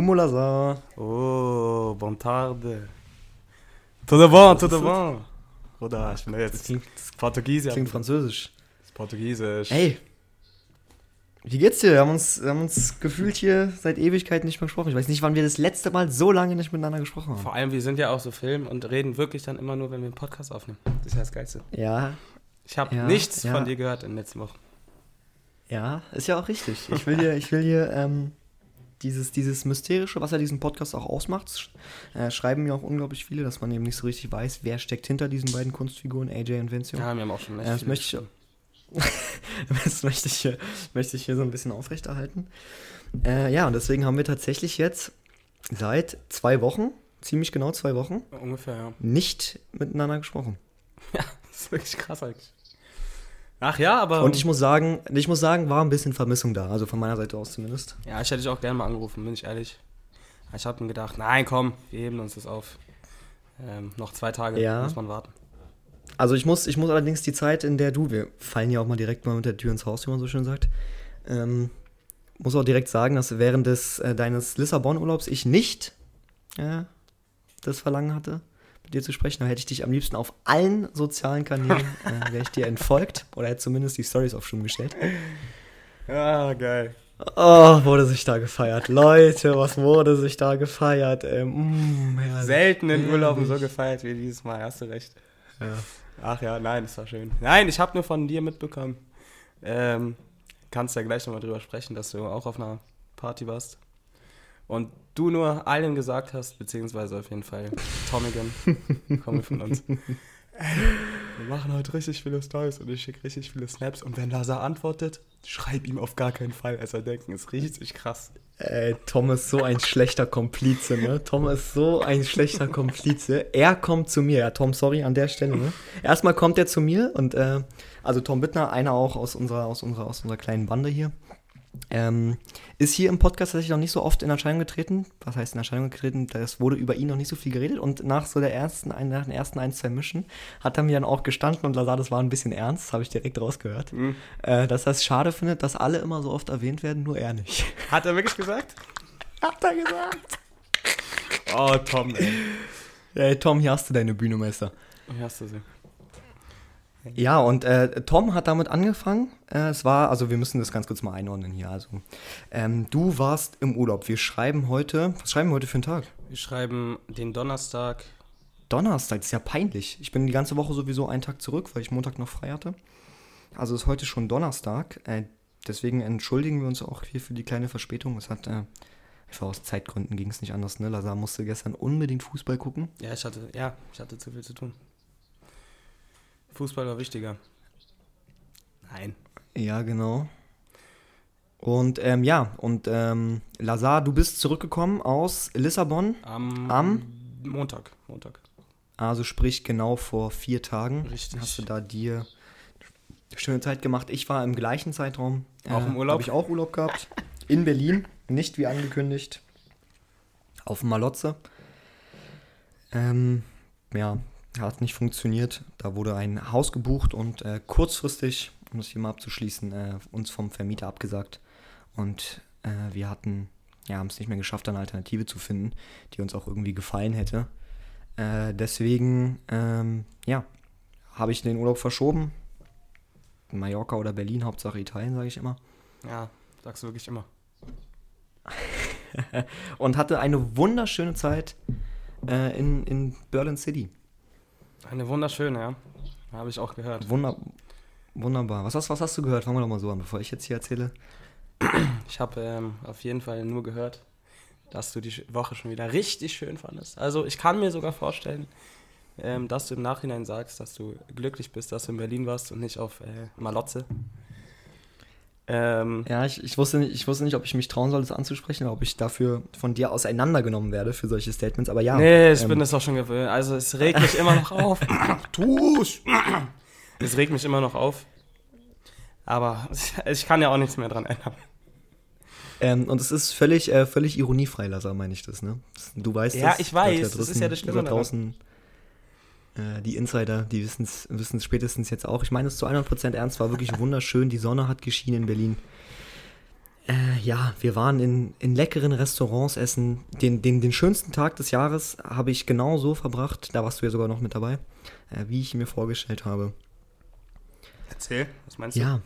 Kumo Lazar. Oh, bon tarde. Tudo bom, tudo bom. Oder ich bin Das jetzt klingt, Portugiesisch. klingt französisch. Das ist Portugiesisch. Hey, wie geht's dir? Wir haben, uns, wir haben uns gefühlt hier seit Ewigkeiten nicht mehr gesprochen. Ich weiß nicht, wann wir das letzte Mal so lange nicht miteinander gesprochen haben. Vor allem, wir sind ja auch so Film und reden wirklich dann immer nur, wenn wir einen Podcast aufnehmen. Das ist ja das Geilste. Ja, Ich habe Ja, nichts ja. von dir gehört in den letzten Wochen. ja, ist ja auch richtig. Ich will hier, ich will hier ähm, dieses, dieses Mysterische, was ja diesen Podcast auch ausmacht, äh, schreiben mir auch unglaublich viele, dass man eben nicht so richtig weiß, wer steckt hinter diesen beiden Kunstfiguren, AJ und Vincio. Ja, wir haben auch schon Ja, das möchte ich-. Das möchte ich, hier, möchte ich hier so ein bisschen aufrechterhalten. Äh, ja, und deswegen haben wir tatsächlich jetzt seit zwei Wochen, ziemlich genau zwei Wochen, Ungefähr, ja. nicht miteinander gesprochen. Das ist wirklich krass eigentlich. Ach ja, aber. Und ich muss sagen, ich muss sagen, war ein bisschen Vermissung da, also von meiner Seite aus zumindest. ja, ich hätte dich auch gerne mal angerufen, bin ich ehrlich. Ich habe mir gedacht, nein, komm, wir heben uns das auf. Ähm, noch zwei Tage Ja. muss man warten. Also ich muss, ich muss allerdings die Zeit, in der du, wir fallen ja auch mal direkt mal mit der Tür ins Haus, wie man so schön sagt, ähm, muss auch direkt sagen, dass während des äh, deines Lissabon-Urlaubs ich nicht äh, das Verlangen hatte, dir zu sprechen. Da hätte ich dich am liebsten auf allen sozialen Kanälen, äh, wäre ich dir entfolgt oder hätte zumindest die Stories auf Stumm gestellt. Ja, geil. Oh, wurde sich da gefeiert. Leute, was wurde sich da gefeiert? Ähm, mm. Selten in Urlauben so gefeiert wie dieses Mal, hast du recht. Ja. Ach ja, nein, das war schön. Nein, ich habe nur von dir mitbekommen. Ähm, kannst ja gleich nochmal drüber sprechen, dass du auch auf einer Party warst. Und du nur allen gesagt hast, beziehungsweise auf jeden Fall Tomigan, kommen von uns. Wir machen heute richtig viele Stories und ich schicke richtig viele Snaps. Und wenn Lazar antwortet, schreib ihm auf gar keinen Fall. Also denken, ist richtig krass. Ey, Tom ist so ein schlechter Komplize, ne? Tom ist so ein schlechter Komplize. Er kommt zu mir. Ja, Tom, sorry an der Stelle, ne? Erstmal kommt er zu mir und, äh, also Tom Bittner, einer auch aus unserer, aus unserer, aus unserer kleinen Bande hier, ähm, ist hier im Podcast tatsächlich noch nicht so oft in Erscheinung getreten. Was heißt in Erscheinung getreten? Das wurde über ihn noch nicht so viel geredet. Und nach so der ersten, nach den ersten ein, zwei Mischen hat er mir dann auch gestanden und Lazar, das war ein bisschen ernst, das habe ich direkt rausgehört. Mhm. Äh, dass er es schade findet, dass alle immer so oft erwähnt werden, nur er nicht. Hat er wirklich gesagt? Hat er gesagt. Oh, Tom, ey. Ey, Tom, hier hast du deine Bühne, Meister. Wie hast du sie? Ja, und äh, Tom hat damit angefangen. Äh, es war, also wir müssen das ganz kurz mal einordnen hier. Also, ähm, du warst im Urlaub. Wir schreiben heute, was schreiben wir heute für einen Tag? Wir schreiben den Donnerstag. Donnerstag, das ist ja peinlich. Ich bin die ganze Woche sowieso einen Tag zurück, weil ich Montag noch frei hatte. Also ist heute schon Donnerstag. Äh, deswegen entschuldigen wir uns auch hier für die kleine Verspätung. Es hat äh, einfach aus Zeitgründen ging es nicht anders. Ne? Lazar musste gestern unbedingt Fußball gucken. Ja, ich hatte, ja, ich hatte zu viel zu tun. Fußball war wichtiger. Nein. Ja, genau. Und ähm, ja, und ähm, Lazar, du bist zurückgekommen aus Lissabon, Am, Am? Montag. Montag. also sprich genau vor vier Tagen. Richtig. Hast du da dir schöne Zeit gemacht. Ich war im gleichen Zeitraum. Auch im Urlaub? Habe ich auch Urlaub gehabt. In Berlin, nicht wie angekündigt. Auf Malotze. Ähm, ja, hat nicht funktioniert. Da wurde ein Haus gebucht und äh, kurzfristig, um das hier mal abzuschließen, äh, uns vom Vermieter abgesagt. Und äh, wir hatten, ja, haben es nicht mehr geschafft, eine Alternative zu finden, die uns auch irgendwie gefallen hätte. Äh, deswegen, ähm, ja, habe ich den Urlaub verschoben. Mallorca oder Berlin, Hauptsache Italien, sage ich immer. Ja, sagst du wirklich immer. Und hatte eine wunderschöne Zeit äh, in, in Berlin City. Eine wunderschöne, ja. Habe ich auch gehört. Wunder, wunderbar. Was hast, was hast du gehört? Fangen wir doch mal so an, bevor ich jetzt hier erzähle. Ich habe ähm, auf jeden Fall nur gehört, dass du die Woche schon wieder richtig schön fandest. Also ich kann mir sogar vorstellen, ähm, dass du im Nachhinein sagst, dass du glücklich bist, dass du in Berlin warst und nicht auf äh, Malotze. Ähm, Ja, ich, ich, wusste nicht, ich wusste nicht, ob ich mich trauen soll, das anzusprechen, oder ob ich dafür von dir auseinandergenommen werde für solche Statements. Aber ja. nee, ich ähm, bin das auch schon gewöhnt. Also es regt mich immer noch auf. Tu's! Es regt mich immer noch auf. Aber ich kann ja auch nichts mehr dran ändern. Ähm, und es ist völlig, äh, völlig ironiefrei, Lazar, meine ich das, ne? Du weißt Ja, das. ich weiß, das ist ja das Schlimme da draußen, Die Insider, die wissen es spätestens jetzt auch. Ich meine es zu 100% ernst, war wirklich wunderschön. Die Sonne hat geschienen in Berlin. Äh, ja, wir waren in, in leckeren Restaurants essen. Den, den, den schönsten Tag des Jahres habe ich genau so verbracht, da warst du ja sogar noch mit dabei, äh, wie ich ihn mir vorgestellt habe. Erzähl, was meinst du? Ja.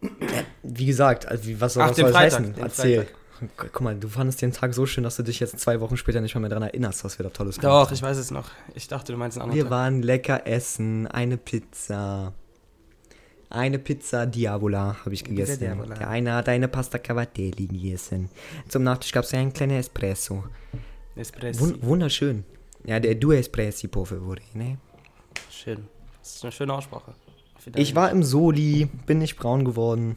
Äh, wie gesagt, also was soll, das heißen? den Erzähl. Freitag. Guck mal, du fandest den Tag so schön, dass du dich jetzt zwei Wochen später nicht mehr, mehr daran erinnerst, was wir da Tolles gemacht Doch, haben. ich weiß es noch. Ich dachte, du meinst einen anderen Wir Tag. waren lecker essen, eine Pizza. Eine Pizza Diavola habe ich gegessen. Diavola. Der eine hat eine Pasta Cavatelli gegessen. Zum Nachtisch gab es einen kleinen Espresso. Espresso. Wun wunderschön. Ja, der due espressi, por favore, ne? Schön. Das ist eine schöne Aussprache. Ich war im Soli, bin nicht braun geworden,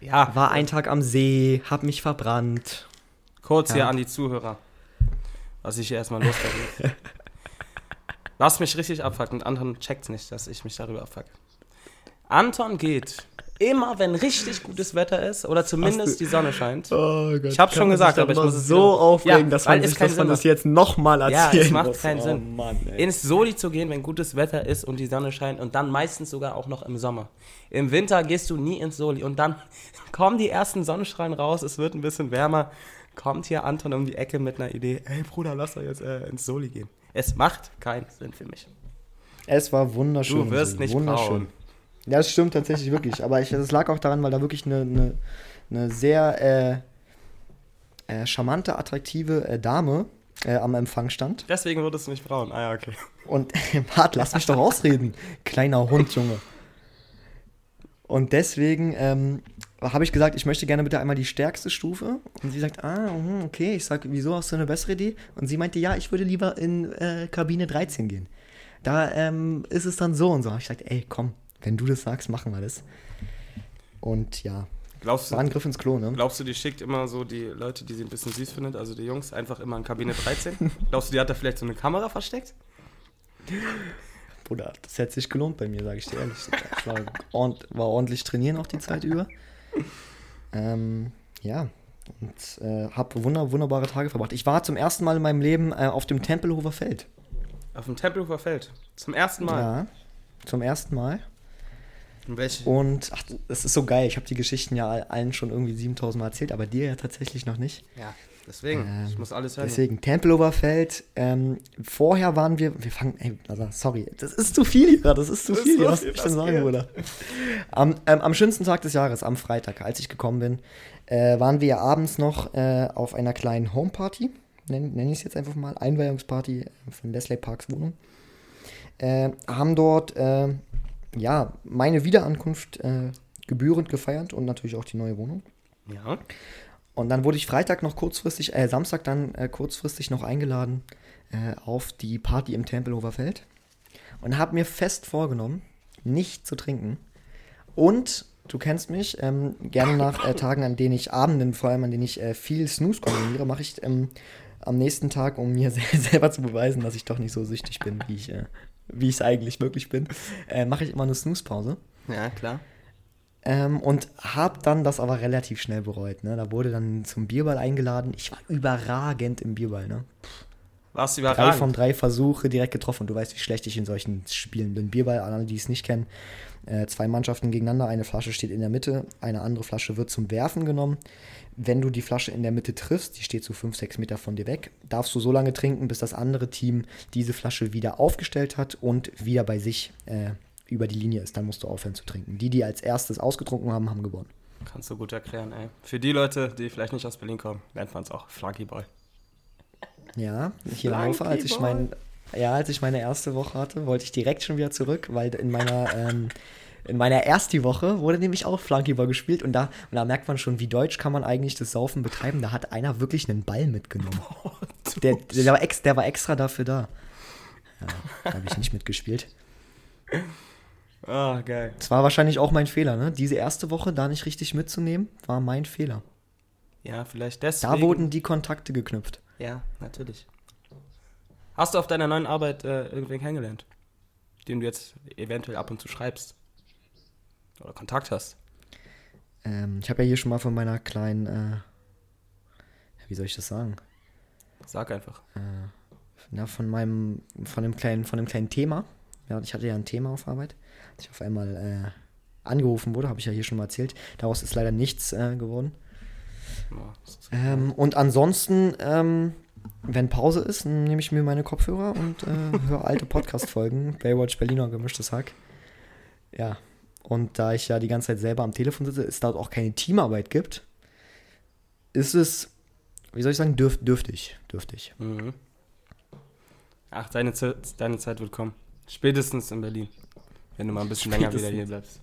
ja, war ein Tag am See, hab mich verbrannt. kurz hier Ja. an die Zuhörer, was ich hier erstmal loswerden muss. Was mich richtig abfuckt und Anton checkt nicht, dass ich mich darüber abfuck. Anton geht immer, wenn richtig gutes Wetter ist oder zumindest die Sonne scheint. Oh Gott, Ich hab's schon gesagt, aber ich muss es so wieder- aufregen, Ja, dass man, es sich, dass man das jetzt nochmal Ja, erzählen es macht muss. keinen oh, Sinn. Mann. Ins Soli zu gehen, wenn gutes Wetter ist und die Sonne scheint und dann meistens sogar auch noch im Sommer. Im Winter gehst du nie ins Soli und dann kommen die ersten Sonnenstrahlen raus, es wird ein bisschen wärmer, kommt hier Anton um die Ecke mit einer Idee, ey Bruder, lass doch jetzt äh, ins Soli gehen. Es macht keinen Sinn für mich. Es war wunderschön. Du wirst nicht wunderschön. braun. Ja, das stimmt tatsächlich wirklich. Aber ich, das lag auch daran, weil da wirklich eine, eine, eine sehr äh, äh, charmante, attraktive äh, Dame äh, am Empfang stand. Deswegen wurdest du nicht braun. Ah ja, okay. Und warte, lass mich doch ausreden, kleiner Hund, Junge. Und deswegen ähm, habe ich gesagt, ich möchte gerne bitte einmal die stärkste Stufe. Und sie sagt, ah, mhm, okay. Ich sage, wieso hast du eine bessere Idee? Und sie meinte, ja, ich würde lieber in äh, Kabine 13 gehen. Da ähm, ist es dann so und so. Ich sagte, ey, komm, wenn du das sagst, machen wir das. Und ja, Glaubst war ein du, Griff ins Klo, ne? glaubst du, die schickt immer so die Leute, die sie ein bisschen süß findet, also die Jungs, einfach immer in Kabine 13? glaubst du, die hat da vielleicht so eine Kamera versteckt? Bruder, das hätte sich gelohnt bei mir, sage ich dir ehrlich. Ich war, ordent, war ordentlich trainieren auch die Zeit über. Ähm, ja, und äh, habe wunder, wunderbare Tage verbracht. Ich war zum ersten Mal in meinem Leben äh, auf dem Tempelhofer Feld. Auf dem Tempelhofer Feld. Zum ersten Mal. Ja, zum ersten Mal. Und welche? Und ach, das ist so geil. Ich habe die Geschichten ja all- allen schon irgendwie 7000 Mal erzählt, aber dir ja tatsächlich noch nicht. Ja, deswegen. Ähm, ich muss alles hören. Deswegen, Tempelhofer Feld. Ähm, vorher waren wir, wir fangen, ey, also, sorry, das ist zu viel hier, das ist zu Das ist viel hier, was soll ich denn sagen? Bruder? Am, ähm, am schönsten Tag des Jahres, am Freitag, als ich gekommen bin, äh, waren wir ja abends noch äh, auf einer kleinen Homeparty, nenne nenn ich es jetzt einfach mal, Einweihungsparty von Leslie Parks Wohnung. Äh, haben dort, äh, ja, meine Wiederankunft äh, gebührend gefeiert und natürlich auch die neue Wohnung. Ja. Und dann wurde ich Freitag noch kurzfristig, äh, Samstag dann äh, kurzfristig noch eingeladen äh, auf die Party im Tempelhofer Feld. Und habe mir fest vorgenommen, nicht zu trinken. Und, du kennst mich, ähm, gerne nach äh, Tagen, an denen ich, Abenden vor allem, an denen ich äh, viel Snooze konsumiere, mache ich ähm, am nächsten Tag, um mir sel- selber zu beweisen, dass ich doch nicht so süchtig bin, wie ich äh, wie ich es eigentlich wirklich bin, äh, mache ich immer eine Snooze-Pause. Ja, klar. Ähm, und habe dann das aber relativ schnell bereut. Ne? Da wurde dann zum Bierball eingeladen. Ich war überragend im Bierball. Ne? Warst du Drei überragend? von drei Versuche direkt getroffen. Und du weißt, wie schlecht ich in solchen Spielen bin. Bierball, alle, die es nicht kennen, äh, zwei Mannschaften gegeneinander. Eine Flasche steht in der Mitte, eine andere Flasche wird zum Werfen genommen. Wenn du die Flasche in der Mitte triffst, die steht so 5, 6 Meter von dir weg, darfst du so lange trinken, bis das andere Team diese Flasche wieder aufgestellt hat und wieder bei sich äh, über die Linie ist. Dann musst du aufhören zu trinken. Die, die als erstes ausgetrunken haben, haben gewonnen. Kannst du gut erklären, ey. Für die Leute, die vielleicht nicht aus Berlin kommen, nennt man es auch Flunkyball. Ja, hier in Hannover, als ich mein, ja, als ich meine erste Woche hatte, wollte ich direkt schon wieder zurück, weil in meiner, ähm, in meiner ersten Woche wurde nämlich auch Flunkyball gespielt und da, und da merkt man schon, wie deutsch kann man eigentlich das Saufen betreiben. Da hat einer wirklich einen Ball mitgenommen. Der, der, war, ex, der war extra dafür da. Ja, da habe ich nicht mitgespielt. Ah, geil. Das war wahrscheinlich auch mein Fehler, ne? Diese erste Woche da nicht richtig mitzunehmen, war mein Fehler. Ja, vielleicht deswegen. Da wurden die Kontakte geknüpft. Ja, natürlich. Hast du auf deiner neuen Arbeit äh, irgendwen kennengelernt? Den du jetzt eventuell ab und zu schreibst? Oder Kontakt hast? Ähm, ich habe ja hier schon mal von meiner kleinen, äh, wie soll ich das sagen? Sag einfach. Na, von meinem, von dem kleinen, von dem kleinen Thema. Ja, ich hatte ja ein Thema auf Arbeit. Als ich auf einmal äh, angerufen wurde, habe ich ja hier schon mal erzählt. Daraus ist leider nichts äh, geworden. Ja, Ähm, und ansonsten, ähm, wenn Pause ist, nehme ich mir meine Kopfhörer und äh, höre alte Podcast-Folgen. Baywatch Berliner gemischtes Hack. Ja. Und da ich ja die ganze Zeit selber am Telefon sitze, es dort auch keine Teamarbeit gibt, ist es, wie soll ich sagen, dürf, dürftig. Dürftig. Mhm. Ach, deine, Ze- deine Zeit wird kommen. Spätestens in Berlin. Wenn du mal ein bisschen länger wieder hier bleibst.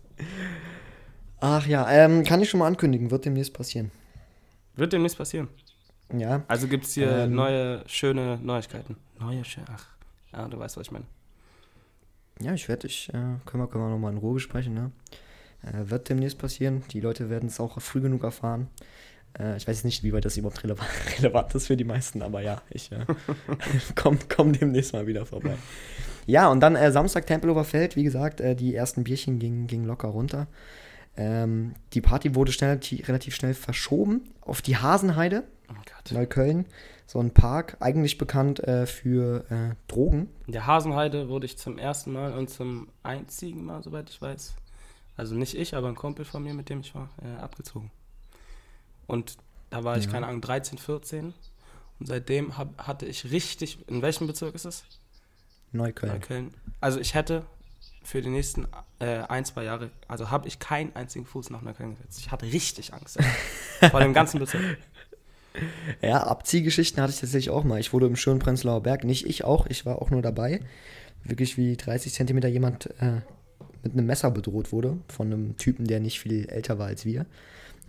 Ach ja, ähm, kann ich schon mal ankündigen, wird demnächst passieren. Wird demnächst passieren. Ja. Also gibt es hier Ähm. neue, schöne Neuigkeiten. Neue, schöne, ach. Ja, du weißt, was ich meine. Ja, ich werde, ich, äh, können wir, können wir nochmal in Ruhe besprechen, ne? Äh, wird demnächst passieren. Die Leute werden es auch früh genug erfahren. Äh, ich weiß jetzt nicht, wie weit das überhaupt relevant, relevant ist für die meisten, aber ja, ich äh, komm, komm demnächst mal wieder vorbei. Ja, und dann äh, Samstag Tempelhofer Feld, wie gesagt, äh, die ersten Bierchen gingen, gingen locker runter. Ähm, die Party wurde schnell, relativ schnell verschoben auf die Hasenheide, Oh Gott. Neukölln. So ein Park, eigentlich bekannt äh, für äh, Drogen. In der Hasenheide wurde ich zum ersten Mal und zum einzigen Mal, soweit ich weiß, also nicht ich, aber ein Kumpel von mir, mit dem ich war, äh, abgezogen. Und da war ich, Ja. keine Ahnung, 13, 14. Und seitdem hab, hatte ich richtig, in welchem Bezirk ist es? Neukölln. Neukölln. Also ich hätte für die nächsten äh, ein, zwei Jahre, also habe ich keinen einzigen Fuß nach Neukölln gesetzt. Ich hatte richtig Angst. Vor dem ganzen Bezirk. Ja, Abziehgeschichten hatte ich tatsächlich auch mal. Ich wurde im schönen Prenzlauer Berg, nicht ich auch, ich war auch nur dabei. Wirklich wie 30 Zentimeter jemand äh, mit einem Messer bedroht wurde von einem Typen, der nicht viel älter war als wir.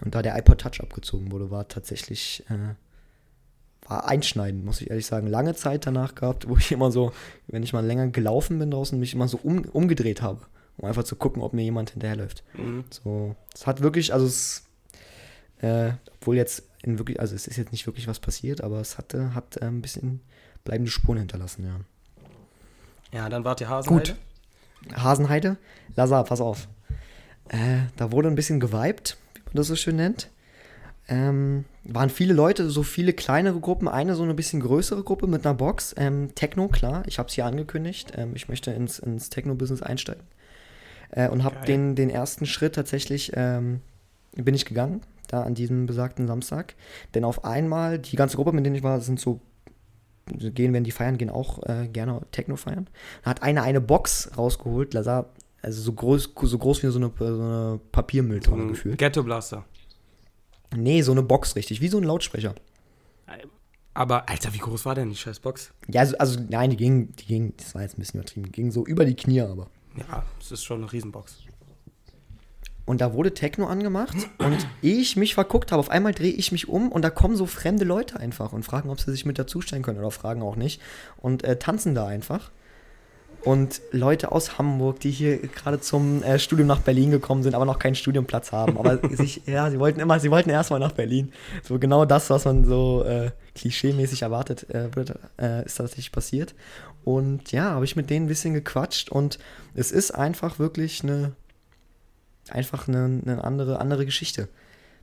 Und da der iPod Touch abgezogen wurde, war tatsächlich, äh, war einschneidend, muss ich ehrlich sagen. Lange Zeit danach gehabt, wo ich immer so, wenn ich mal länger gelaufen bin draußen, mich immer so um, umgedreht habe, um einfach zu gucken, ob mir jemand hinterherläuft. Mhm. So, es hat wirklich, also es, äh, obwohl jetzt in wirklich, also es ist jetzt nicht wirklich was passiert, aber es hatte, hat äh, ein bisschen bleibende Spuren hinterlassen, ja. Ja, dann wart ihr Hasenheide. Hasenheide, Lazar, pass auf. Äh, da wurde ein bisschen geweibt, wie man das so schön nennt. Ähm, waren viele Leute, so viele kleinere Gruppen, eine so eine bisschen größere Gruppe mit einer Box. Ähm, Techno, klar, ich habe es hier angekündigt. Ähm, ich möchte ins, ins Techno-Business einsteigen. Äh, und habe den, den ersten Schritt tatsächlich, ähm, bin ich gegangen, da an diesem besagten Samstag. Denn auf einmal, die ganze Gruppe, mit denen ich war, sind so, gehen, wenn die feiern, gehen auch äh, gerne Techno feiern. Da hat einer eine Box rausgeholt, Lazar, also so groß, so groß wie so eine, so eine So Papiermülltonne ein gefühlt. Ghetto Blaster. Nee, so eine Box richtig, wie so ein Lautsprecher. Aber, Alter, wie groß war denn die scheiß Box? Ja, also, also nein, die ging, die ging, das war jetzt ein bisschen übertrieben, die ging so über die Knie aber. Ja, es ist schon eine Riesenbox. Und da wurde Techno angemacht und ehe ich mich verguckt habe, auf einmal drehe ich mich um und da kommen so fremde Leute einfach und fragen, ob sie sich mit dazustellen können oder fragen auch nicht und äh, tanzen da einfach. Und Leute aus Hamburg, die hier gerade zum äh, Studium nach Berlin gekommen sind, aber noch keinen Studiumplatz haben. Aber sich, ja, sie wollten immer, sie wollten erstmal nach Berlin. So genau das, was man so äh, klischeemäßig erwartet, äh, wird, äh, ist tatsächlich passiert. Und ja, habe ich mit denen ein bisschen gequatscht und es ist einfach wirklich eine, einfach eine, eine andere, andere Geschichte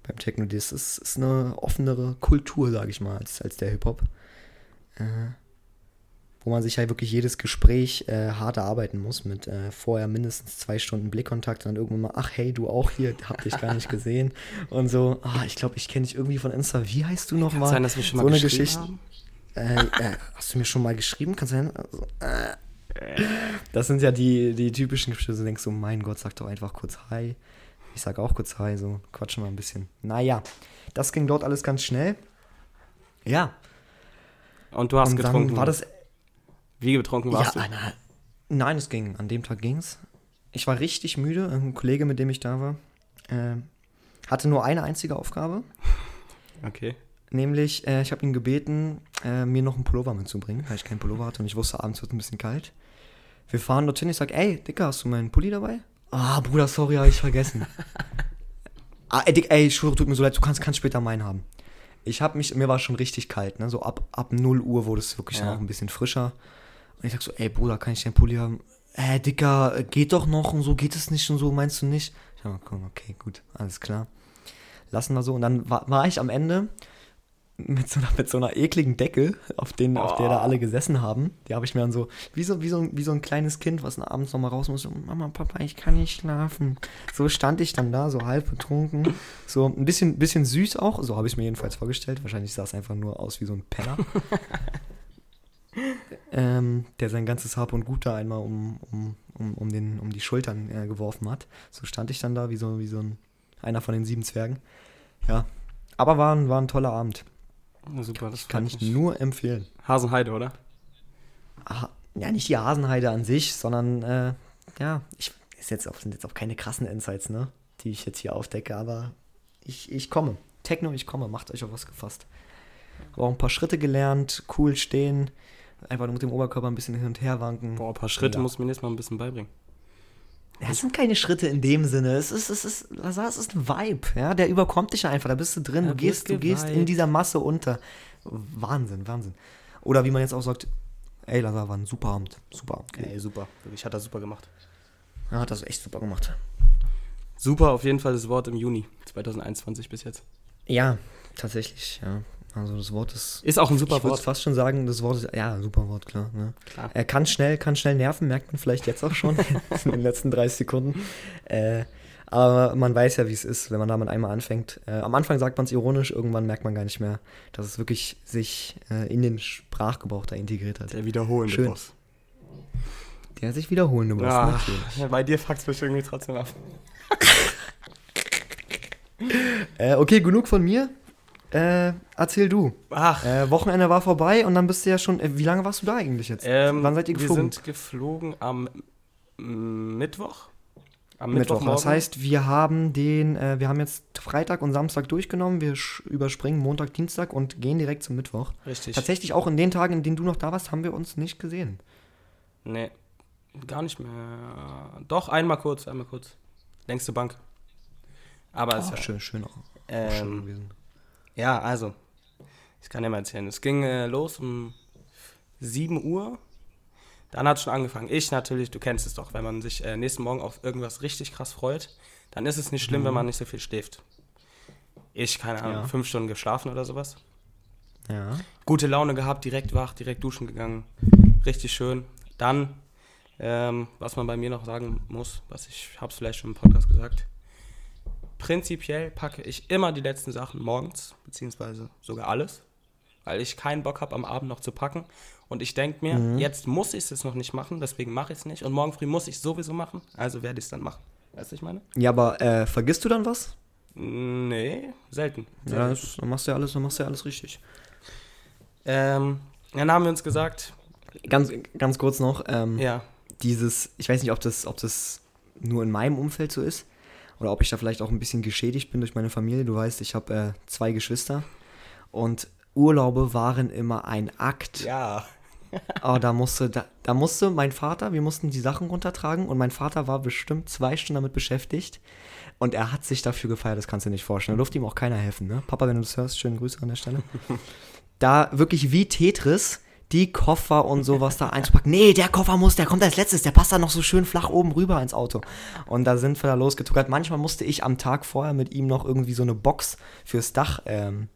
beim Techno. Das ist, ist eine offenere Kultur, sage ich mal, als, als der Hip-Hop. Äh, wo man sich halt wirklich jedes Gespräch äh, hart erarbeiten muss, mit äh, vorher mindestens zwei Stunden Blickkontakt und dann irgendwann mal, ach hey, du auch hier, hab dich gar nicht gesehen. Und so, ah, ich glaube, ich kenne dich irgendwie von Insta. Wie heißt du Kann nochmal? sein, dass wir schon mal so eine geschrieben Geschichte. haben? Äh, äh, hast du mir schon mal geschrieben? Kannst du sein? Also, äh. Das sind ja die, die typischen Gespräche, du denkst so, mein Gott, sag doch einfach kurz Hi. Ich sag auch kurz Hi, so quatschen wir ein bisschen. Naja, das ging dort alles ganz schnell. Ja, Und du hast und getrunken. war das Wie betrunken warst ja, na, nein, es ging. An dem Tag ging's. Ich war richtig müde. Ein Kollege, mit dem ich da war, äh, hatte nur eine einzige Aufgabe. du? Okay. Nämlich, äh, ich habe ihn gebeten, äh, mir noch einen Pullover mitzubringen, weil ich keinen Pullover hatte und ich wusste, abends wird es ein bisschen kalt. Wir fahren dorthin, ich sag, ey, Dicker, hast du meinen Pulli dabei? Ah, Bruder, sorry, habe ich vergessen. ah, ey, Dick, ey, schwöre, tut mir so leid, du kannst, kannst später meinen haben. Ich habe mich, mir war schon richtig kalt, ne? So ab, ab 0 Uhr wurde es wirklich Ja. dann auch ein bisschen frischer. Und ich sag so, ey, Bruder, kann ich deinen Pulli haben? Äh, Dicker, geht doch noch und so, geht es nicht und so, meinst du nicht? Ich sag, komm, okay, gut, alles klar. Lassen wir so. Und dann war, war ich am Ende mit so, einer, mit so einer ekligen Decke, auf, den, auf der da alle gesessen haben. Die habe ich mir dann so wie, so, wie, so, wie so ein kleines Kind, was abends nochmal raus muss. So, Mama, Papa, ich kann nicht schlafen. So stand ich dann da, so halb betrunken. So ein bisschen, bisschen süß auch. So habe ich mir jedenfalls vorgestellt. Wahrscheinlich sah es einfach nur aus wie so ein Penner. ähm, der sein ganzes Hab und Gut da einmal um, um, um, um, den, um die Schultern äh, geworfen hat. So stand ich dann da wie so, wie so ein, einer von den sieben Zwergen. Ja, aber war ein, war ein toller Abend. Ja, super, das Kann ich mich. nur empfehlen. Hasenheide, oder? Ah, ja, nicht die Hasenheide an sich, sondern äh, ja, ich, ist jetzt auch, sind jetzt auch keine krassen Insights, ne, die ich jetzt hier aufdecke, aber ich, ich komme. Techno, ich komme, macht euch auf was gefasst. Aber auch ein paar Schritte gelernt, cool stehen, einfach nur mit dem Oberkörper ein bisschen hin und her wanken. Boah, ein paar Schritte Ja. muss mir nächstes Mal ein bisschen beibringen. Ja, es sind keine Schritte in dem Sinne. Es ist, es ist, Lazar, es ist ein Vibe, ja. Der überkommt dich einfach. Da bist du drin. Ja, du gehst, du gehst in dieser Masse unter. Wahnsinn, Wahnsinn. Oder wie man jetzt auch sagt, ey, Lazar war ein super Abend. Super Abend. Ey, super. Ich hat das super gemacht. Ja, hat das echt super gemacht. Super, auf jeden Fall das Wort im Juni 2021 bis jetzt. Ja, tatsächlich, ja. Also das Wort ist. Ist auch ein super ich würde Wort. fast schon sagen, das Wort ist. Ja, super Wort, klar. Ne? Klar. Er kann schnell, kann schnell nerven, merkt man vielleicht jetzt auch schon in den letzten 30 Sekunden. Äh, aber man weiß ja, wie es ist, wenn man damit einmal anfängt. Äh, am Anfang sagt man es ironisch, irgendwann merkt man gar nicht mehr, dass es wirklich sich äh, in den Sprachgebrauch da integriert hat. Der wiederholende Schön. Boss. Der sich wiederholende Boss, Ah, natürlich. ja, bei dir fuckt's mich irgendwie trotzdem ab. Äh, okay, genug von mir. Äh, erzähl du. Ach, Äh, Wochenende war vorbei und dann bist du ja schon. Äh, wie lange warst du da eigentlich jetzt? ähm, Wann seid ihr geflogen? Wir sind geflogen am Mittwoch. Am Mittwoch. Das heißt, wir haben den, äh, wir haben jetzt Freitag und Samstag durchgenommen. Wir überspringen Montag, Dienstag und gehen direkt zum Mittwoch. Richtig. Tatsächlich auch in den Tagen, in denen du noch da warst, haben wir uns nicht gesehen. Nee, gar nicht mehr. Doch, einmal kurz, einmal kurz. Längste Bank. Aber es Oh, ja, schön, schön, auch, schön ähm, gewesen. Ja, also, ich kann dir mal erzählen. Es ging äh, los um 7 Uhr. Dann hat es schon angefangen. Ich natürlich, du kennst es doch, wenn man sich äh, nächsten Morgen auf irgendwas richtig krass freut, dann ist es nicht schlimm, wenn man nicht so viel schläft. Ich, keine Ahnung, Ja. fünf Stunden geschlafen oder sowas. Ja. gute Laune gehabt, direkt wach, direkt duschen gegangen. Richtig schön. Dann, ähm, was man bei mir noch sagen muss, was ich habe es vielleicht schon im Podcast gesagt. Prinzipiell packe ich immer die letzten Sachen morgens, beziehungsweise sogar alles, weil ich keinen Bock habe, am Abend noch zu packen. Und ich denke mir, jetzt muss ich es noch nicht machen, deswegen mache ich es nicht. Und morgen früh muss ich es sowieso machen, also werde ich es dann machen. Weißt du, ich meine? Ja, aber äh, vergisst du dann was? Nee, selten. Ja, das, dann machst du ja alles, dann machst du ja alles richtig. Ähm, dann haben wir uns gesagt, Ganz, ganz kurz noch, ähm, ja, dieses, ich weiß nicht, ob das, ob das nur in meinem Umfeld so ist oder ob ich da vielleicht auch ein bisschen geschädigt bin durch meine Familie. Du weißt, ich habe äh, zwei Geschwister und Urlaube waren immer ein Akt. ja, Aber da musste, da, da musste mein Vater, wir mussten die Sachen runtertragen und mein Vater war bestimmt zwei Stunden damit beschäftigt und er hat sich dafür gefeiert, das kannst du dir nicht vorstellen. Da durfte ihm auch keiner helfen, ne? Papa, wenn du das hörst, schöne Grüße an der Stelle. da wirklich wie Tetris die Koffer und sowas da einzupacken. Nee, der Koffer muss, der kommt als letztes, der passt da noch so schön flach oben rüber ins Auto. Und da sind wir da losgetuckert. Manchmal musste ich am Tag vorher mit ihm noch irgendwie so eine Box fürs Dach ähm,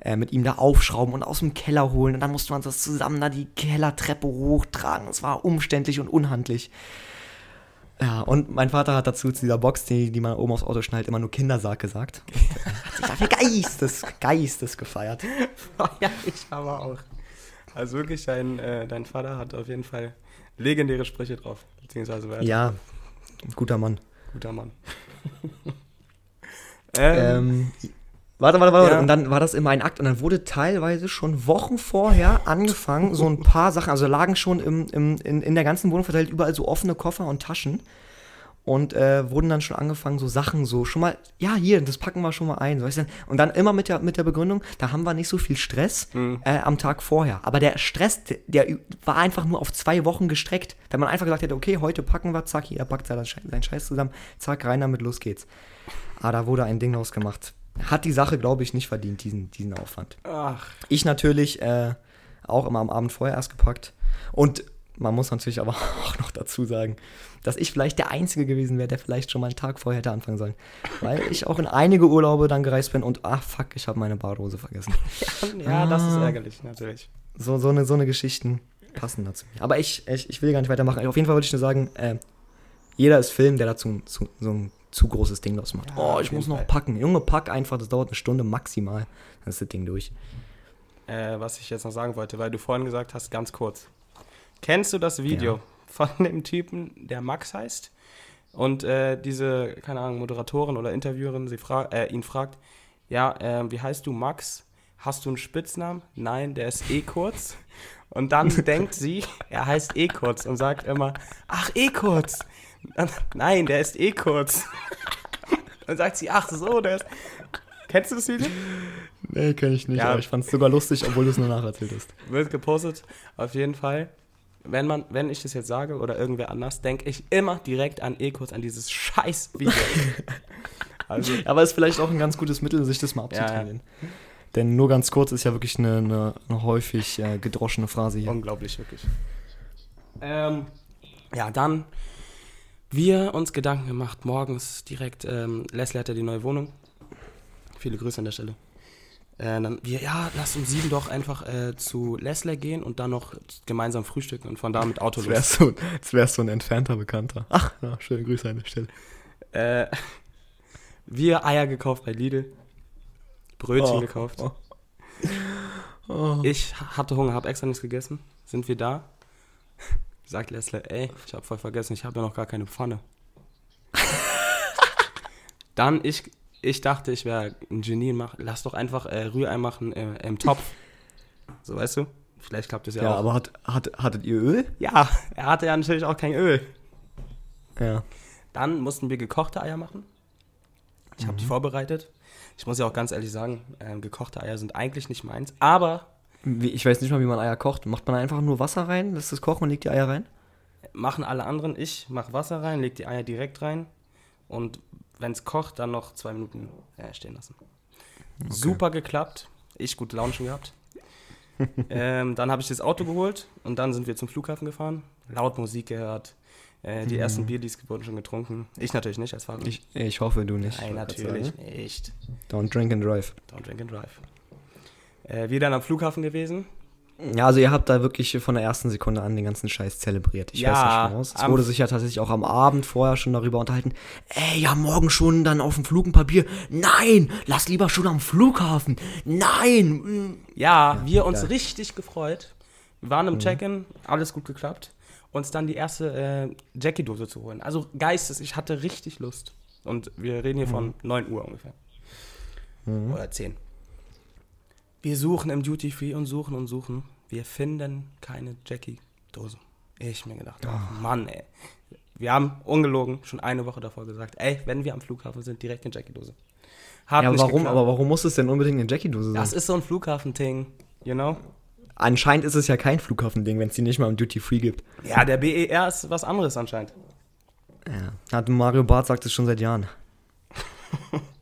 äh, mit ihm da aufschrauben und aus dem Keller holen. Und dann musste man das zusammen da die Kellertreppe hochtragen. Es war umständlich und unhandlich. Ja, und mein Vater hat dazu zu dieser Box, die, die man oben aufs Auto schnallt, immer nur Kindersarg gesagt. Hat sich dafür geistes, geistes gefeiert. ja, ich aber auch. Also wirklich, dein, äh, dein Vater hat auf jeden Fall legendäre Sprüche drauf. Beziehungsweise Werte. Ja, guter Mann. Guter Mann. ähm, Ähm, warte, warte, warte. Ja. Und dann war das immer ein Akt. Und dann wurde teilweise schon Wochen vorher angefangen, so ein paar Sachen, also lagen schon im, im, in, in der ganzen Wohnung verteilt überall so offene Koffer und Taschen. Und äh, wurden dann schon angefangen, so Sachen so schon mal, ja, hier, das packen wir schon mal ein. So, weißt du? Und dann immer mit der, mit der Begründung, da haben wir nicht so viel Stress äh, am Tag vorher. Aber der Stress, der, der war einfach nur auf zwei Wochen gestreckt. Da man einfach gesagt hätte, okay, heute packen wir, zack, jeder packt seinen Scheiß zusammen, zack, rein damit, los geht's. Aber da wurde ein Ding draus gemacht. Hat die Sache, glaube ich, nicht verdient, diesen, diesen Aufwand. ach, Ich natürlich äh, auch immer am Abend vorher erst gepackt. Und man muss natürlich aber auch noch dazu sagen, dass ich vielleicht der Einzige gewesen wäre, der vielleicht schon mal einen Tag vorher hätte anfangen sollen. Weil ich auch in einige Urlaube dann gereist bin und ach fuck, ich habe meine Badhose vergessen. Ja, das ist Ah. ärgerlich, natürlich. So, so, eine, so eine Geschichten passen dazu. Aber ich, ich, ich will gar nicht weitermachen. Auf jeden Fall wollte ich nur sagen, äh, jeder ist Film, der dazu zu, so ein zu großes Ding draus macht. Ja, oh, ich muss noch Fall. packen. Junge, pack einfach, das dauert eine Stunde maximal. Dann ist das Ding durch. Äh, was ich jetzt noch sagen wollte, weil du vorhin gesagt hast, ganz kurz. Kennst du das Video von dem Typen, der Max heißt? Und äh, diese, keine Ahnung, Moderatorin oder Interviewerin sie fra äh, ihn fragt, ja, äh, wie heißt du Max? Hast du einen Spitznamen? Nein, der ist eh kurz. Und dann denkt sie, er heißt eh kurz und sagt immer, ach, eh kurz. Und, Nein, der ist eh kurz. Dann sagt sie, ach so, der ist... Kennst du das Video? Nee, kenn ich nicht. Ja. Aber ich fand es sogar lustig, obwohl du es nur nacherzählt hast. wird gepostet, auf jeden Fall. Wenn, man, wenn ich das jetzt sage oder irgendwer anders, denke ich immer direkt an Ecos, an dieses scheiß Video. also, Aber ist vielleicht auch ein ganz gutes Mittel, sich das mal Ja, ja. abzutrainieren. Denn nur ganz kurz ist ja wirklich eine, eine, eine häufig äh, gedroschene Phrase hier. unglaublich, wirklich. Ähm, ja, dann wir uns Gedanken gemacht, morgens direkt, ähm, Leslie hatte die neue Wohnung. Viele Grüße an der Stelle. Äh, dann wir, ja, lass um sieben doch einfach äh, zu Leslie gehen und dann noch gemeinsam frühstücken und von da mit Auto Das los. wär's so, das wär's so ein entfernter Bekannter. Ach, ja, schöne Grüße an der Stelle. Äh, wir Eier gekauft bei Lidl. Brötchen Oh, gekauft. oh. Oh. Ich hatte Hunger, habe extra nichts gegessen. Sind wir da? Sagt Leslie, ey, ich habe voll vergessen, ich habe ja noch gar keine Pfanne. Dann ich, ich dachte, ich wäre ein Genie und mach, lass doch einfach äh, Rührei machen äh, im Topf. So, weißt du? Vielleicht klappt das ja, Ja, auch. aber hat, hat, hattet ihr Öl? ja, er hatte ja natürlich auch kein Öl. Ja. Dann mussten wir gekochte Eier machen. Ich habe die vorbereitet. Ich muss ja auch ganz ehrlich sagen, ähm, gekochte Eier sind eigentlich nicht meins. Aber Wie, ich weiß nicht mal, wie man Eier kocht. Macht man einfach nur Wasser rein, lässt es kochen und legt die Eier rein? machen alle anderen. Ich mache Wasser rein, leg die Eier direkt rein. Und wenn es kocht, dann noch zwei Minuten äh, stehen lassen. Super geklappt. Ich gute Laune schon gehabt. ähm, dann habe ich das Auto geholt und dann sind wir zum Flughafen gefahren. Laut Musik gehört. Äh, die ersten Bierlis wurden schon getrunken. Ich natürlich nicht als Fahrer. Ich, ich hoffe, du nicht. Nein, natürlich sagen. nicht. Don't drink and drive. Don't drink and drive. Äh, wir dann am Flughafen gewesen. Ja, also ihr habt da wirklich von der ersten Sekunde an den ganzen Scheiß zelebriert. Ich Ja, weiß ja schon raus. Es wurde sich ja tatsächlich auch am Abend vorher schon darüber unterhalten. Ey, ja, morgen schon dann auf dem Flug ein Papier. Nein, lass lieber schon am Flughafen. Nein. mm. Ja, wir uns klar. richtig gefreut. Wir waren im Check-in, alles gut geklappt. Uns dann die erste äh, Jackie-Dose zu holen. Also geistes, ich hatte richtig Lust. Und wir reden hier von 9 Uhr ungefähr. Oder 10. Wir suchen im Duty Free und suchen und suchen. Wir finden keine Jackie-Dose. Ich mir gedacht, oh Mann, ey. Wir haben ungelogen schon eine Woche davor gesagt, ey, wenn wir am Flughafen sind, direkt eine Jackie-Dose. Hat Ja, warum, geklappt. aber warum muss es denn unbedingt eine Jackie-Dose sein? Das ist so ein Flughafen-Ting, you know? Anscheinend ist es ja kein Flughafending, wenn es die nicht mal im Duty Free gibt. Ja, der BER ist was anderes anscheinend. Ja. Hat Mario Barth sagt es schon seit Jahren.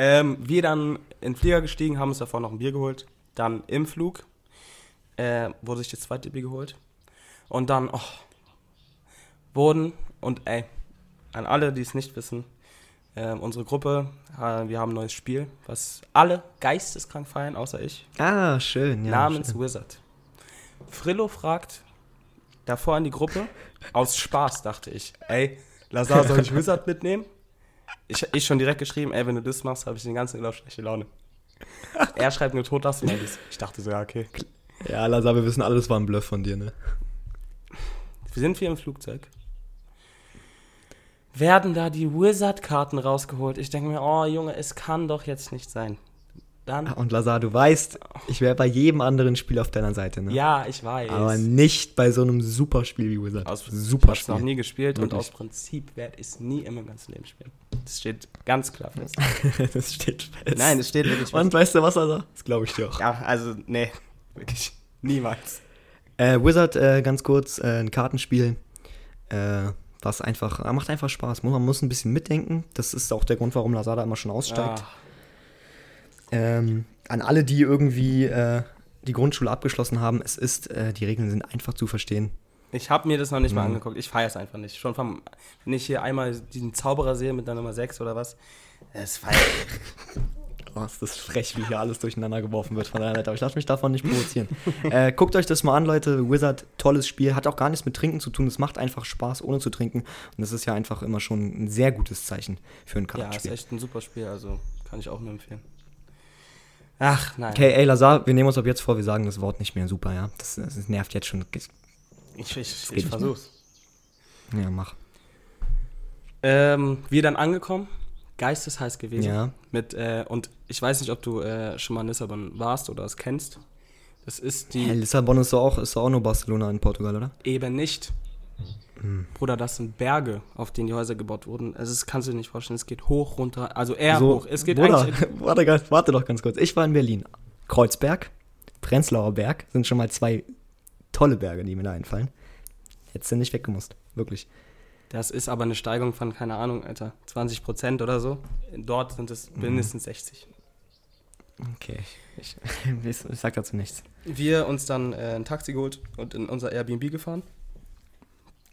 Ähm, wir dann in den Flieger gestiegen, haben uns davor noch ein Bier geholt. Dann im Flug äh, wurde sich das zweite Bier geholt. Und dann oh, wurden, und ey, an alle, die es nicht wissen, äh, unsere Gruppe, äh, wir haben ein neues Spiel, was alle geisteskrank feiern, außer ich, Ah, schön. Ja, namens schön. Wizard. Frillo fragt davor an die Gruppe, aus Spaß dachte ich, ey, Lazar, soll ich Wizard mitnehmen? Ich, ich schon direkt geschrieben, ey, wenn du das machst, habe ich den ganzen Urlaub schlechte Laune. Er schreibt nur tot das Ich dachte so, ja, okay. Ja, Lazar, wir wissen alle, das war ein Bluff von dir, ne? Sind wir im Flugzeug? Werden da die Wizard-Karten rausgeholt? Ich denke mir, oh Junge, es kann doch jetzt nicht sein. Dann, Und Lazar, du weißt, ich wäre bei jedem anderen Spiel auf deiner Seite, ne? ja, ich weiß. Aber nicht bei so einem Superspiel wie Wizard. Aus, Super ich hab's noch nie gespielt und Wirklich. aus Prinzip werde ich es nie in meinem ganzen Leben spielen. Das steht ganz klar fest. das steht fest. Nein, es steht wirklich fest. Und weißt du was, Lazar? Das glaube ich dir auch. Ja, also, nee, wirklich niemals. Äh, Wizard, äh, ganz kurz, äh, ein Kartenspiel, äh, was einfach, macht einfach Spaß. Man muss ein bisschen mitdenken. Das ist auch der Grund, warum Lazada immer schon aussteigt. Ah, Ähm, an alle, die irgendwie äh, die Grundschule abgeschlossen haben, es ist, äh, die Regeln sind einfach zu verstehen. Ich habe mir das noch nicht mal Mhm. angeguckt. Ich feiere es einfach nicht. Schon vom, wenn ich hier einmal diesen Zauberer sehe mit der Nummer 6 oder was, das feiere ich. Oh, ist das frech, wie hier alles durcheinander geworfen wird von deiner Seite. Aber ich lasse mich davon nicht provozieren. äh, guckt euch das mal an, Leute. Wizard, tolles Spiel. Hat auch gar nichts mit Trinken zu tun. Es macht einfach Spaß, ohne zu trinken. Und das ist ja einfach immer schon ein sehr gutes Zeichen für ein Ja, ist echt ein super Spiel, also kann ich auch nur empfehlen. Ach, nein. okay, ey, Lazar, wir nehmen uns ab jetzt vor, wir sagen das Wort nicht mehr super, ja? Das, das nervt jetzt schon. Ich, ich, ich versuch's. Ja, mach. Ähm, wir dann angekommen, geistesheiß gewesen. Ja. Mit, äh, und ich weiß nicht, ob du äh, schon mal in Lissabon warst oder es kennst. Das ist die Hey, Lissabon ist doch auch, ist doch auch nur Barcelona in Portugal, oder? eben nicht. Hm. Bruder, das sind Berge, auf denen die Häuser gebaut wurden. Also das kannst du dir nicht vorstellen. Es geht hoch, runter, also eher So, hoch. Es geht Bruder, warte, warte doch ganz kurz. Ich war in Berlin. Kreuzberg, Prenzlauer Berg sind schon mal zwei tolle Berge, die mir da einfallen. Hättest du nicht weggemusst. Wirklich. Das ist aber eine Steigung von, keine Ahnung, Alter, 20 Prozent oder so. Dort sind es Mhm. mindestens 60. Okay. Ich, ich, ich sag dazu nichts. Wir uns dann äh, ein Taxi geholt und in unser Airbnb gefahren.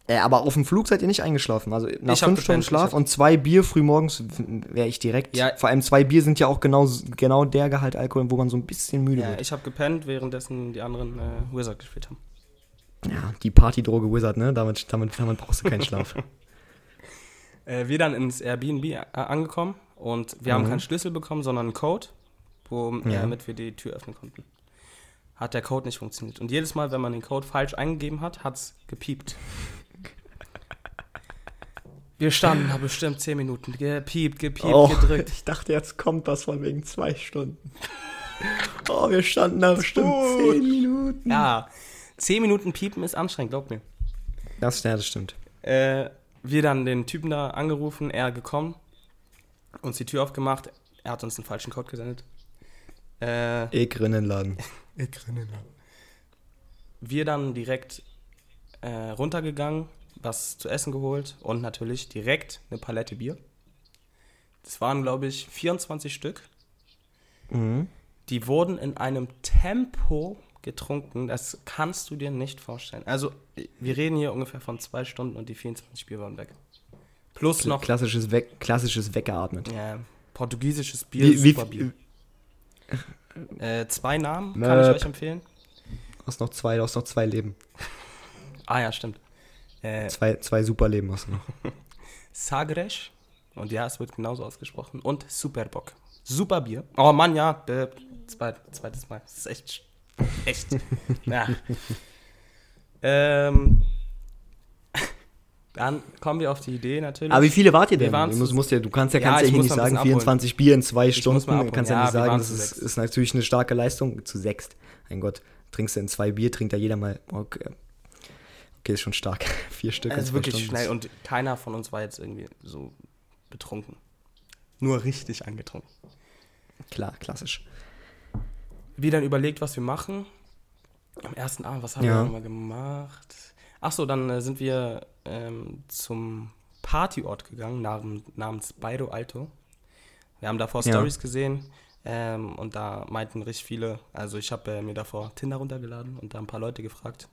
Äh, aber auf dem Flug seid ihr nicht eingeschlafen. Also nach Ich fünf Stunden Schlaf und zwei Bier frühmorgens wäre ich direkt. Ja. Vor allem zwei Bier sind ja auch genau, genau der Gehalt Alkohol, wo man so ein bisschen müde Ja, wird. ich habe gepennt, währenddessen die anderen äh, Wizard gespielt haben. Ja, die Partydroge Wizard, ne? Damit, damit, damit brauchst du keinen Schlaf. Äh, wir dann ins Airbnb äh, angekommen und wir haben Mhm. keinen Schlüssel bekommen, sondern einen Code, womit Ja. wir die Tür öffnen konnten. Hat der Code nicht funktioniert. Und jedes Mal, wenn man den Code falsch eingegeben hat, hat es gepiept. Wir standen da bestimmt 10 Minuten. Gepiept, gepiept, Oh, gedrückt. ich dachte, jetzt kommt was von wegen zwei Stunden. Oh, wir standen da bestimmt Gut. zehn Minuten. Ja, 10 Minuten piepen ist anstrengend, glaub mir. Das, ja, das stimmt. Äh, wir dann den Typen da angerufen, er gekommen, uns die Tür aufgemacht, er hat uns einen falschen Code gesendet. Äh, Ekrinnenladen. wir dann direkt äh, runtergegangen, was zu essen geholt und natürlich direkt eine Palette Bier. Das waren, glaube ich, 24 Stück. Mhm. Die wurden in einem Tempo getrunken, das kannst du dir nicht vorstellen. Also, wir reden hier ungefähr von zwei Stunden und die 24 Bier waren weg. Plus noch Klassisches, Weg, klassisches Weggeatmet. Ja, portugiesisches Bier, Wie, super Bier. Äh, zwei Namen kann Möp. ich euch empfehlen. hast noch zwei, du hast noch zwei Leben. Ah ja, stimmt. Äh, Zwei, zwei super Leben hast du noch. Sagres. Und ja, es wird genauso ausgesprochen. Und Superbock. Super Bier. Oh Mann, ja. Äh, zweit, zweites Mal. Das ist echt. Echt. ja. Ähm, dann kommen wir auf die Idee natürlich. Aber wie viele wart ihr denn? Du, musst, musst ja, du kannst ja, kannst ja hier nicht sagen, bisschen 24 Bier in zwei Ich Stunden. abholen. Kannst ja, Ja, nicht sagen, das ist, ist natürlich eine starke Leistung. Zu sechst. Mein Gott, trinkst du in zwei Bier, trinkt ja jeder mal. Okay, okay ist schon stark. Vier Stück Also wirklich Stunden. schnell und keiner von uns war jetzt irgendwie so betrunken. Nur richtig angetrunken. Klar, klassisch. Wir dann überlegt, was wir machen. Am ersten Abend, was haben Ja. wir nochmal gemacht? Achso, dann äh, sind wir ähm, zum Partyort gegangen, nam namens Bairro Alto. Wir haben davor Ja. Stories gesehen ähm, und da meinten richtig viele, also ich habe äh, mir davor Tinder runtergeladen und da ein paar Leute gefragt,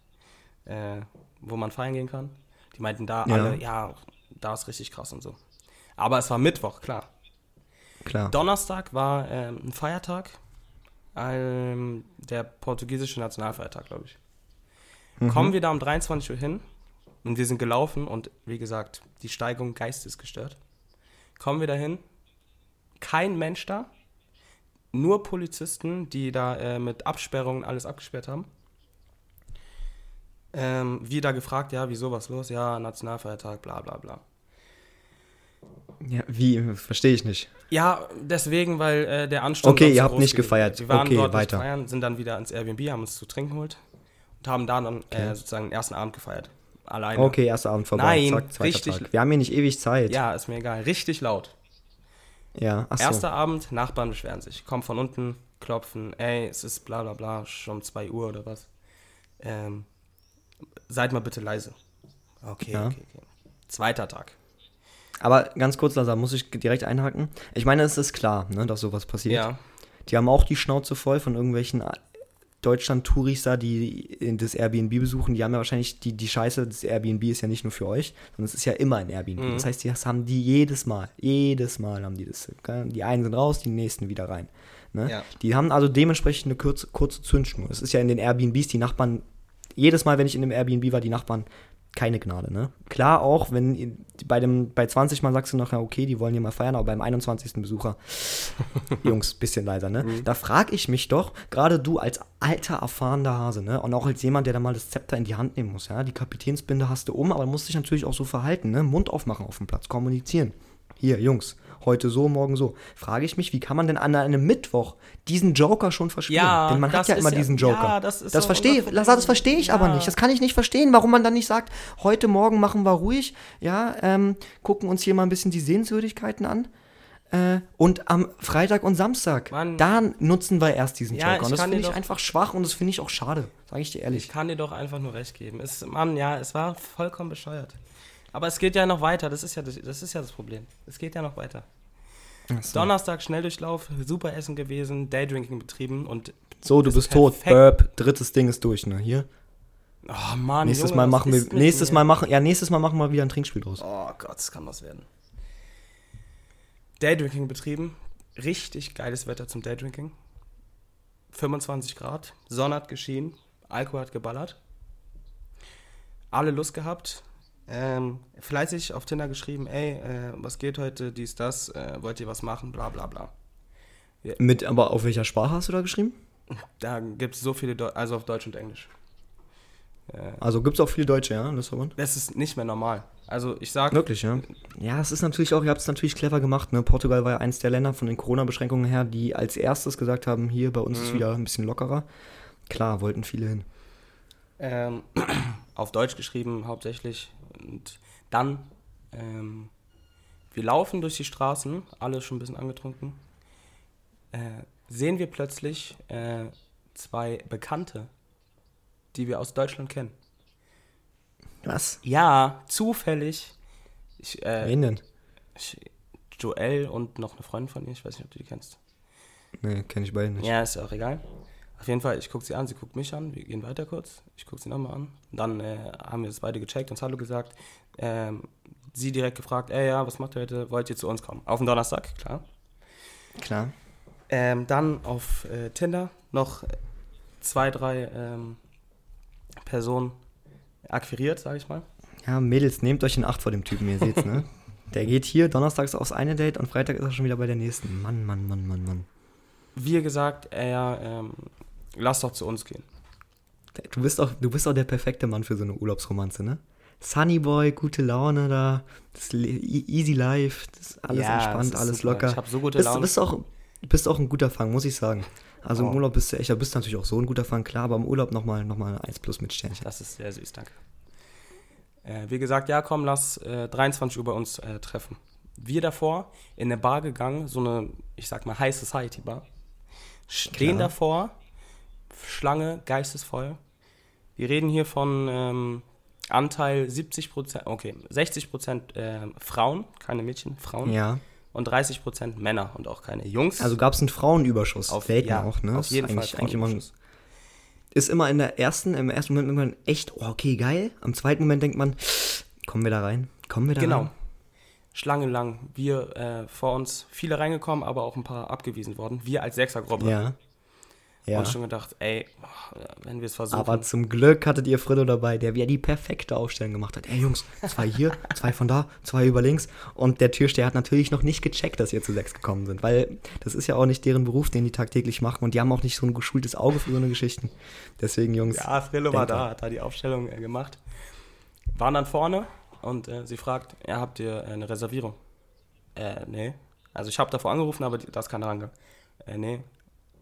äh, wo man feiern gehen kann. Die meinten da Ja. alle, ja, da ist richtig krass und so. Aber es war Mittwoch, klar. Klar. Donnerstag war ähm, ein Feiertag, ähm, der portugiesische Nationalfeiertag, glaube ich. Mhm. Kommen wir da um 23 Uhr hin und wir sind gelaufen und wie gesagt, die Steigung geistesgestört. Kommen wir dahin, kein Mensch da, nur Polizisten, die da äh, mit Absperrungen alles abgesperrt haben. Ähm, wir da gefragt, ja, wieso, was los? Ja, Nationalfeiertag, bla bla bla. Ja, wie? Verstehe ich nicht. Ja, deswegen, weil äh, der Ansturm Okay, ihr so habt nicht gewesen gefeiert. Wir waren Okay, dort weiter. feiern, sind dann wieder ins Airbnb, haben uns zu trinken geholt und haben da dann Okay. äh, sozusagen den ersten Abend gefeiert. Alleine. Okay, erster Abend vorbei. Nein, Zack, richtig- Tag. Wir haben hier nicht ewig Zeit. Ja, ist mir egal. Richtig laut. Ja, achso. Erster Abend, Nachbarn beschweren sich. Kommen von unten, klopfen, ey, es ist bla bla bla, schon 2 Uhr oder was. Ähm, seid mal bitte leise. Okay, Ja. okay, okay. Zweiter Tag. Aber ganz kurz, Lazar, muss ich direkt einhaken. Ich meine, es ist klar, ne, dass sowas passiert. Ja. Die haben auch die Schnauze voll von irgendwelchen Deutschland-Touris da, die das Airbnb besuchen, die haben ja wahrscheinlich, die, die Scheiße, das Airbnb ist ja nicht nur für euch, sondern es ist ja immer ein Airbnb. Mhm. Das heißt, das haben die jedes Mal, jedes Mal haben die das. Die einen sind raus, die nächsten wieder rein. Ne? Ja. Die haben also dementsprechend eine kurze, kurze Zündschnur. Es ist ja in den Airbnbs, die Nachbarn, jedes Mal, wenn ich in einem Airbnb war, die Nachbarn keine Gnade, ne? Klar auch, wenn bei dem bei 20 Mal sagst du noch, ja, okay, die wollen hier mal feiern, aber beim 21. Besucher, Jungs, bisschen leiser, ne? Da frage ich mich doch, gerade du als alter, erfahrener Hase, ne? Und auch als jemand, der da mal das Zepter in die Hand nehmen muss, ja? Die Kapitänsbinde hast du um, aber musst dich natürlich auch so verhalten, ne? Mund aufmachen auf dem Platz, kommunizieren. Hier, Jungs, heute so, morgen so. Frage ich mich, wie kann man denn an einem Mittwoch diesen Joker schon verspielen? Ja, denn man hat ja immer ja- diesen Joker. ja, das ist das verstehe das verstehe ich aber Ja. nicht. Das kann ich nicht verstehen, warum man dann nicht sagt, heute Morgen machen wir ruhig, ja, ähm, gucken uns hier mal ein bisschen die Sehenswürdigkeiten an. Äh, und am Freitag und Samstag, Mann. da nutzen wir erst diesen Ja, Joker. ich Und das finde ich einfach schwach und das finde ich auch schade, sage ich dir Ich ehrlich. kann dir doch einfach nur recht geben. Es, Mann, ja, es war vollkommen bescheuert. Aber es geht ja noch weiter, das ist ja das, das, ist ja das Problem. Es geht ja noch weiter. So. Donnerstag Schnelldurchlauf, super Essen gewesen, Daydrinking betrieben und. So, du ist bist tot. perfekt. Burp, drittes Ding ist durch, ne? Hier. Oh Mann, nächstes Junge, Mal machen wir, nächstes? Mal machen, ja, nächstes Mal machen wir wieder ein Trinkspiel draus. Oh Gott, das kann was werden. Daydrinking betrieben. Richtig geiles Wetter zum Daydrinking. 25 Grad, Sonne hat geschienen, Alkohol hat geballert. Alle Lust gehabt. Ähm, fleißig auf Tinder geschrieben, ey, äh, was geht heute, dies, das, äh, wollt ihr was machen, bla bla bla. Mit, aber auf welcher Sprache hast du da geschrieben? Da gibt es so viele, Deu also auf Deutsch und Englisch. Äh, Also gibt es auch viele Deutsche, ja, in Lissabon? das ist nicht mehr normal. Also ich sag, Wirklich, ja. Ja, es ist natürlich auch, ihr habt es natürlich clever gemacht. Ne? Portugal war ja eins der Länder von den Corona-Beschränkungen her, die als erstes gesagt haben, hier bei uns ist Mhm. wieder ein bisschen lockerer. Klar, wollten viele hin. ähm, auf Deutsch geschrieben hauptsächlich. Und dann, ähm, wir laufen durch die Straßen, alle schon ein bisschen angetrunken, äh, sehen wir plötzlich äh, zwei Bekannte, die wir aus Deutschland kennen. Was? Ja, zufällig. Ich, äh, Wen denn? ich, Joel und noch eine Freundin von ihr, ich weiß nicht, ob du die kennst. Nee, kenne ich beide nicht. Ja, ist ja auch egal. Auf jeden Fall, ich gucke sie an, sie guckt mich an, wir gehen weiter kurz. Ich gucke sie nochmal an. Und dann äh, haben wir das beide gecheckt, uns Hallo gesagt. Ähm, sie direkt gefragt, ey, ja, was macht ihr heute? Wollt ihr zu uns kommen? Auf den Donnerstag, klar. Klar. Ähm, dann auf äh, Tinder noch zwei, drei ähm, Personen akquiriert, sage ich mal. Ja, Mädels, nehmt euch in Acht vor dem Typen, ihr seht's, ne? Der geht hier donnerstags aufs eine Date und Freitag ist er schon wieder bei der nächsten. Mann, Mann, Mann, Mann, Mann. Wir gesagt, ey, ja, ähm, lass doch zu uns gehen. Du bist auch, du bist auch der perfekte Mann für so eine Urlaubsromanze, ne? Sunny Boy, gute Laune da, e- easy life, das ist alles Ja, entspannt, alles super. locker. Ich habe so gute bist, Laune. bist auch, bist auch ein guter Fang, muss ich sagen. Also Oh. im Urlaub bist du echt, du bist natürlich auch so ein guter Fang, klar, aber im Urlaub nochmal noch mal ein 1 plus mit Sternchen. Das ist sehr süß, danke. Äh, wie gesagt, ja, komm, lass äh, 23 Uhr bei uns äh, treffen. Wir davor in eine Bar gegangen, so eine, ich sag mal, High Society Bar. Stehen Klar. davor, Schlange, geistesvoll. Wir reden hier von ähm, Anteil 70 Prozent, okay, 60 Prozent äh, Frauen, keine Mädchen, Frauen. Ja, Und 30 Prozent Männer und auch keine Jungs. also gab es einen Frauenüberschuss, Auf- selten ja, auch, ne? auf jeden ist Fall eigentlich, eigentlich immer, ist immer in der ersten, im ersten Moment immer echt, oh, okay, geil. Am zweiten Moment denkt man, kommen wir da rein? Kommen wir da Genau. rein? Schlange lang. Wir äh, vor uns viele reingekommen, aber auch ein paar abgewiesen worden. Wir als Sechsergruppe. Ja. Ja. Und schon gedacht, ey, wenn wir es versuchen. Aber zum Glück hattet ihr Friddo dabei, der wieder die perfekte Aufstellung gemacht hat. Ey Jungs, zwei hier, zwei von da, zwei über links. Und der Türsteher hat natürlich noch nicht gecheckt, dass ihr zu sechs gekommen sind, weil das ist ja auch nicht deren Beruf, den die tagtäglich machen. Und die haben auch nicht so ein geschultes Auge für so eine Geschichten. Deswegen, Jungs. ja, Frillo war da, hat da die Aufstellung äh, gemacht. Waren dann vorne und äh, sie fragt, ja, habt ihr äh, eine Reservierung? Äh, nee. Also ich habe davor angerufen, aber die, da ist keiner rangegangen. Äh, nee,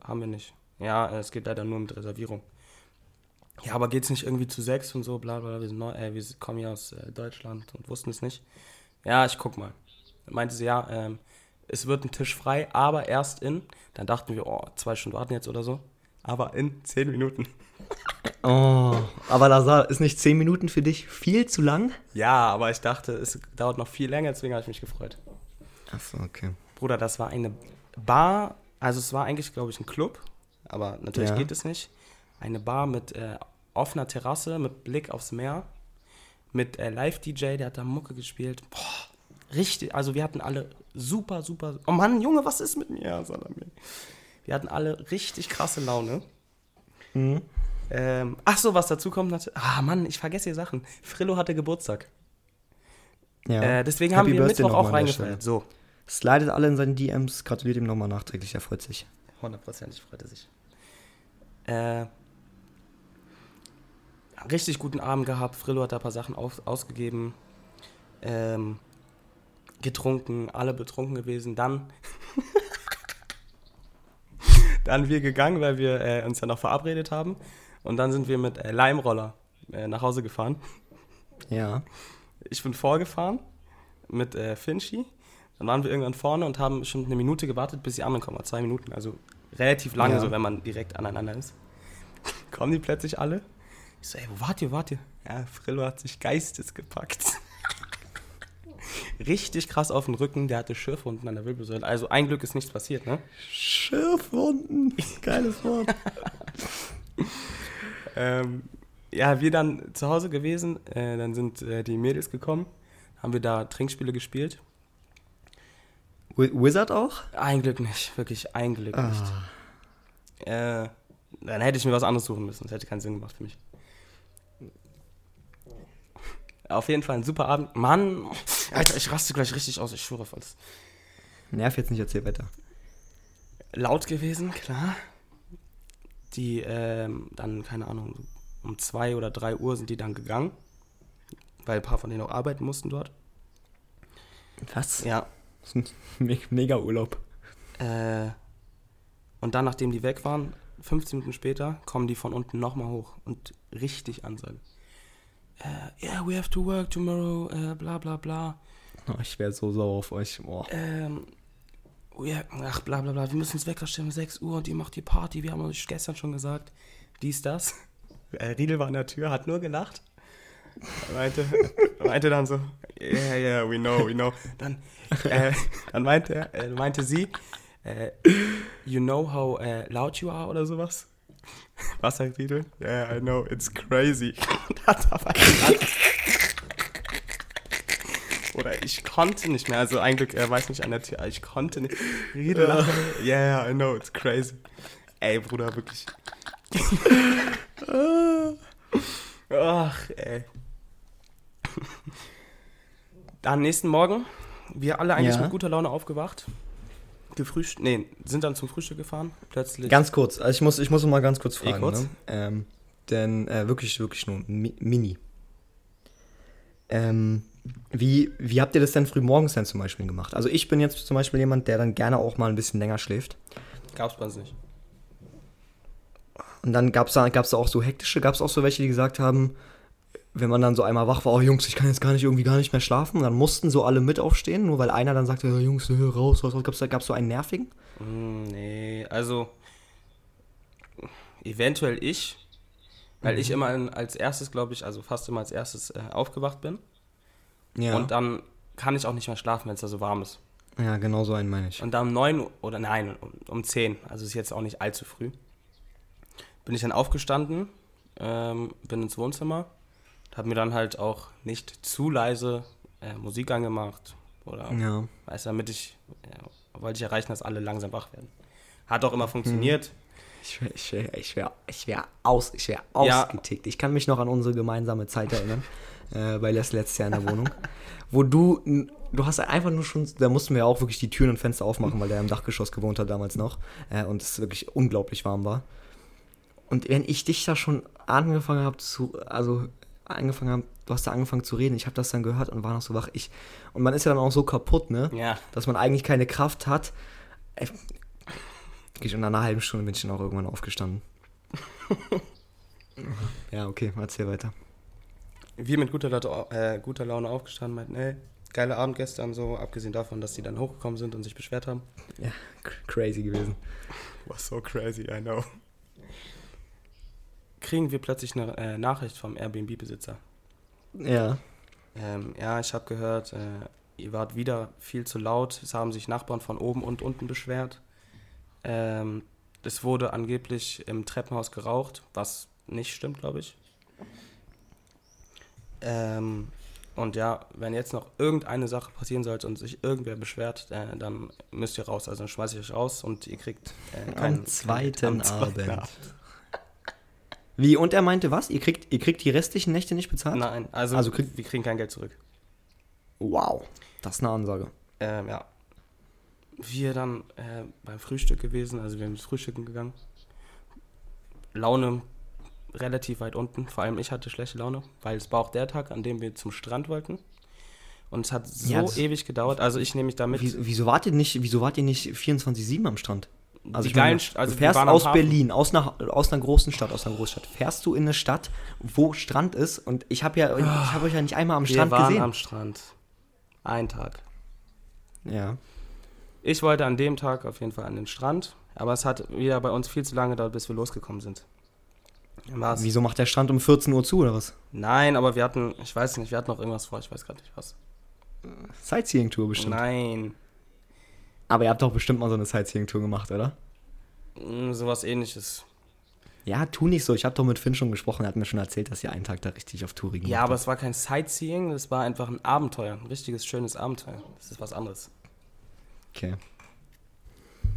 haben wir nicht. Ja, es geht leider nur mit Reservierung. Ja, aber geht's nicht irgendwie zu sechs und so, bla bla, wir, sind neu, äh, wir kommen hier aus äh, Deutschland und wussten es nicht. Ja, ich guck mal. Meinte sie, ja, ähm, es wird ein Tisch frei, aber erst in, dann dachten wir, oh, zwei Stunden warten jetzt oder so. Aber in zehn Minuten. Oh, aber Lazar, ist nicht zehn Minuten für dich viel zu lang? Ja, aber ich dachte, es dauert noch viel länger, deswegen habe ich mich gefreut. Achso, okay. Bruder, das war eine Bar, also es war eigentlich, glaube ich, ein Club, aber natürlich Ja. geht es nicht. eine Bar mit äh, offener Terrasse, mit Blick aufs Meer, mit äh, Live-DJ, der hat da Mucke gespielt. Boah, richtig, also wir hatten alle super, super. Oh Mann, Junge, was ist mit mir, Salamir? Wir hatten alle richtig krasse Laune. Mhm. Ähm, ach so, was dazu kommt, nat- ah Mann, ich vergesse hier Sachen. Frillo hatte Geburtstag. Ja. Äh, deswegen Happy haben wir Birthday Mittwoch auch reingefallen. So, Slidet alle in seinen DMs, gratuliert ihm nochmal nachträglich, er freut sich. Hundertprozentig freute sich. Äh, richtig guten Abend gehabt. Frillo hat da ein paar Sachen auf, ausgegeben. Ähm, getrunken, alle betrunken gewesen. Dann, dann wir gegangen, weil wir äh, uns ja noch verabredet haben. Und dann sind wir mit äh, Leimroller äh, nach Hause gefahren. Ja. Ich bin vorgefahren mit äh, Finchi. Dann waren wir irgendwann vorne und haben schon eine Minute gewartet, bis die anderen kommen. Zwei Minuten, also relativ lange, Ja. so wenn man direkt aneinander ist. kommen die plötzlich alle. Ich so, ey, wo wart ihr, wart ihr? Ja, Frillo hat sich Geistes gepackt. Richtig krass auf den Rücken, der hatte Schürfwunden an der Wirbelsäule. Also ein Glück ist nichts passiert, ne? Schürfwunden, geiles Wort. Ähm, ja, wir dann zu Hause gewesen, äh, dann sind äh, die Mädels gekommen, haben wir da Trinkspiele gespielt. Wi- Wizard auch? Ein Glück nicht, wirklich ein Glück Ah. nicht. Äh, dann hätte ich mir was anderes suchen müssen, das hätte keinen Sinn gemacht für mich. Auf jeden Fall ein super Abend. Mann, Alter, ich raste gleich richtig aus, ich schwöre auf alles. Nerv jetzt nicht, erzähl weiter. Laut gewesen, klar. Die, ähm, dann, keine Ahnung, um zwei oder drei Uhr sind die dann gegangen, weil ein paar von denen auch arbeiten mussten dort. Was? Ja, Das ist ein Me mega Urlaub. Äh, und dann, nachdem die weg waren, 15 Minuten später, kommen die von unten nochmal hoch und richtig ansagen. Äh, yeah, we have to work tomorrow, äh, bla bla bla. Oh, ich wäre so sauer auf euch. Boah. Ähm, we- ach, bla bla bla, wir müssen uns Wecker stellen um 6 Uhr und ihr macht die Party, wir haben euch gestern schon gesagt. Dies, das. Äh, Riedel war an der Tür, hat nur gelacht. Meinte, meinte dann so, yeah, yeah, we know, we know. Dann, äh, dann meinte, äh, meinte sie, äh, you know how äh, loud you are oder sowas? Was sagt Riedel? Yeah, I know, it's crazy. Oder ich konnte nicht mehr, also ein Glück, er weiß nicht an der Tür, ich konnte nicht. Riedel lachte, yeah, I know, it's crazy. Ey, Bruder, wirklich. Ach, ey. Dann nächsten Morgen, wir alle eigentlich Ja. mit guter Laune aufgewacht. Gefrühstückt, nee, sind dann zum Frühstück gefahren. Plötzlich. Ganz kurz, also ich muss, ich muss mal ganz kurz Eh fragen. kurz? Ne? Ähm, denn äh, wirklich, wirklich nur mi mini. Ähm, wie, wie habt ihr das denn früh morgens denn zum Beispiel gemacht? Also ich bin jetzt zum Beispiel jemand, der dann gerne auch mal ein bisschen länger schläft. Gab's bei uns nicht. Und dann gab es da, gab's da auch so hektische, gab es auch so welche, die gesagt haben, wenn man dann so einmal wach war, oh Jungs, ich kann jetzt gar nicht irgendwie gar nicht mehr schlafen. Und dann mussten so alle mit aufstehen, nur weil einer dann sagte, ja, Jungs, hör raus, raus, raus. Gab es da gab's so einen nervigen? Hm, nee, also eventuell ich, weil ich immer als erstes, glaube ich, also fast immer als erstes äh, aufgewacht bin. Ja. Und dann kann ich auch nicht mehr schlafen, wenn es da so warm ist. ja, genau so einen meine ich. Und dann um 9 Uhr, oder nein, um, um 10, also ist jetzt auch nicht allzu früh, bin ich dann aufgestanden, ähm, bin ins Wohnzimmer, habe mir dann halt auch nicht zu leise äh, Musik angemacht. Oder, Ja. weißt du, damit ich, ja, wollte ich erreichen, dass alle langsam wach werden. Hat auch immer funktioniert. Ich wäre ich wär, ich wär, ich wär aus, ich wär Ja. ausgetickt. Ich kann mich noch an unsere gemeinsame Zeit erinnern, äh, bei Les letztes Jahr in der Wohnung, wo du, du hast einfach nur schon, da mussten wir auch wirklich die Türen und Fenster aufmachen, weil der im Dachgeschoss gewohnt hat damals noch äh, und es wirklich unglaublich warm war. Und wenn ich dich da schon angefangen habe zu, also angefangen habe, du hast da angefangen zu reden, ich habe das dann gehört und war noch so wach. Ich, und man ist ja dann auch so kaputt, ne? Ja. dass man eigentlich keine Kraft hat. Ich in einer halben Stunde bin ich dann auch irgendwann aufgestanden. ja, okay, erzähl weiter. Wir mit guter, Laune- äh, guter Laune aufgestanden, meinten, ey, geiler Abend gestern so, abgesehen davon, dass die dann hochgekommen sind und sich beschwert haben. Ja, cr- crazy gewesen. Was so crazy, I know. Kriegen wir plötzlich eine äh, Nachricht vom Airbnb-Besitzer. Ja. Ähm, ja, ich habe gehört, äh, ihr wart wieder viel zu laut. Es haben sich Nachbarn von oben und unten beschwert. Ähm, es wurde angeblich im Treppenhaus geraucht, was nicht stimmt, glaube ich. Ähm, und ja, wenn jetzt noch irgendeine Sache passieren sollte und sich irgendwer beschwert, äh, dann müsst ihr raus. Also dann schmeiße ich euch raus und ihr kriegt äh, keinen Am zweiten am zweiten Abend. Wie, und er meinte was? Ihr kriegt, ihr kriegt die restlichen Nächte nicht bezahlt? Nein, also, Also kriegt- wir kriegen kein Geld zurück. Wow, das ist eine Ansage. Ähm, ja. Wir dann äh, beim Frühstück gewesen, also wir sind frühstücken gegangen. Laune relativ weit unten, vor allem ich hatte schlechte Laune, weil es war auch der Tag, an dem wir zum Strand wollten. Und es hat so Ja, ewig gedauert, also ich nehme mich damit. Wieso, wieso wart ihr nicht, wieso wart ihr nicht 24-7 am Strand? Also Die meine, geilen St- also du wir fährst aus Hafen. Berlin, aus einer, aus einer großen Stadt, aus einer Großstadt, fährst du in eine Stadt, wo Strand ist und ich habe ja, ich habe euch ja nicht einmal am wir Strand waren gesehen. am Strand. Ein Tag. ja. Ich wollte an dem Tag auf jeden Fall an den Strand, aber es hat wieder bei uns viel zu lange gedauert, bis wir losgekommen sind. War's- Wieso macht der Strand um 14 Uhr zu oder was? Nein, aber wir hatten, ich weiß nicht, wir hatten noch irgendwas vor, ich weiß gerade nicht was. Sightseeing-Tour bestimmt. Nein, Aber ihr habt doch bestimmt mal so eine Sightseeing-Tour gemacht, oder? Mm, sowas ähnliches. Ja, tu nicht so. Ich habe doch mit Finn schon gesprochen. Er hat mir schon erzählt, dass ihr einen Tag da richtig auf Touring Ja, aber es war kein Sightseeing, das war einfach ein Abenteuer, ein richtiges, schönes Abenteuer. Das ist was anderes. Okay.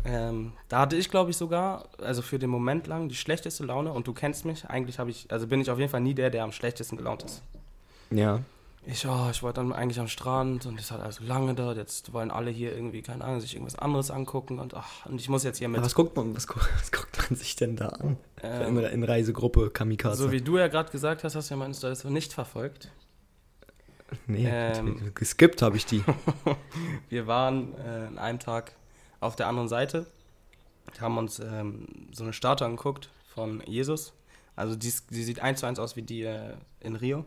Ähm, da hatte ich, glaube ich, sogar, also für den Moment lang, die schlechteste Laune und du kennst mich, eigentlich habe ich, also bin ich auf jeden Fall nie der, der am schlechtesten gelaunt ist. Ja. Ich, oh, ich wollte dann eigentlich am Strand und es hat also lange gedauert. Jetzt wollen alle hier irgendwie, keine Ahnung, sich irgendwas anderes angucken und, ach, und ich muss jetzt hier mit. Aber was guckt man, was, gu- was guckt man sich denn da an? Ähm, in, Reisegruppe Kamikaze. so wie du ja gerade gesagt hast, hast du ja meine Story so nicht verfolgt. nee, ähm, geskippt habe ich die. Wir waren äh, an einem Tag auf der anderen Seite, haben uns ähm, so eine Statue angeguckt von Jesus. Also die, die sieht eins zu eins aus wie die äh, in Rio.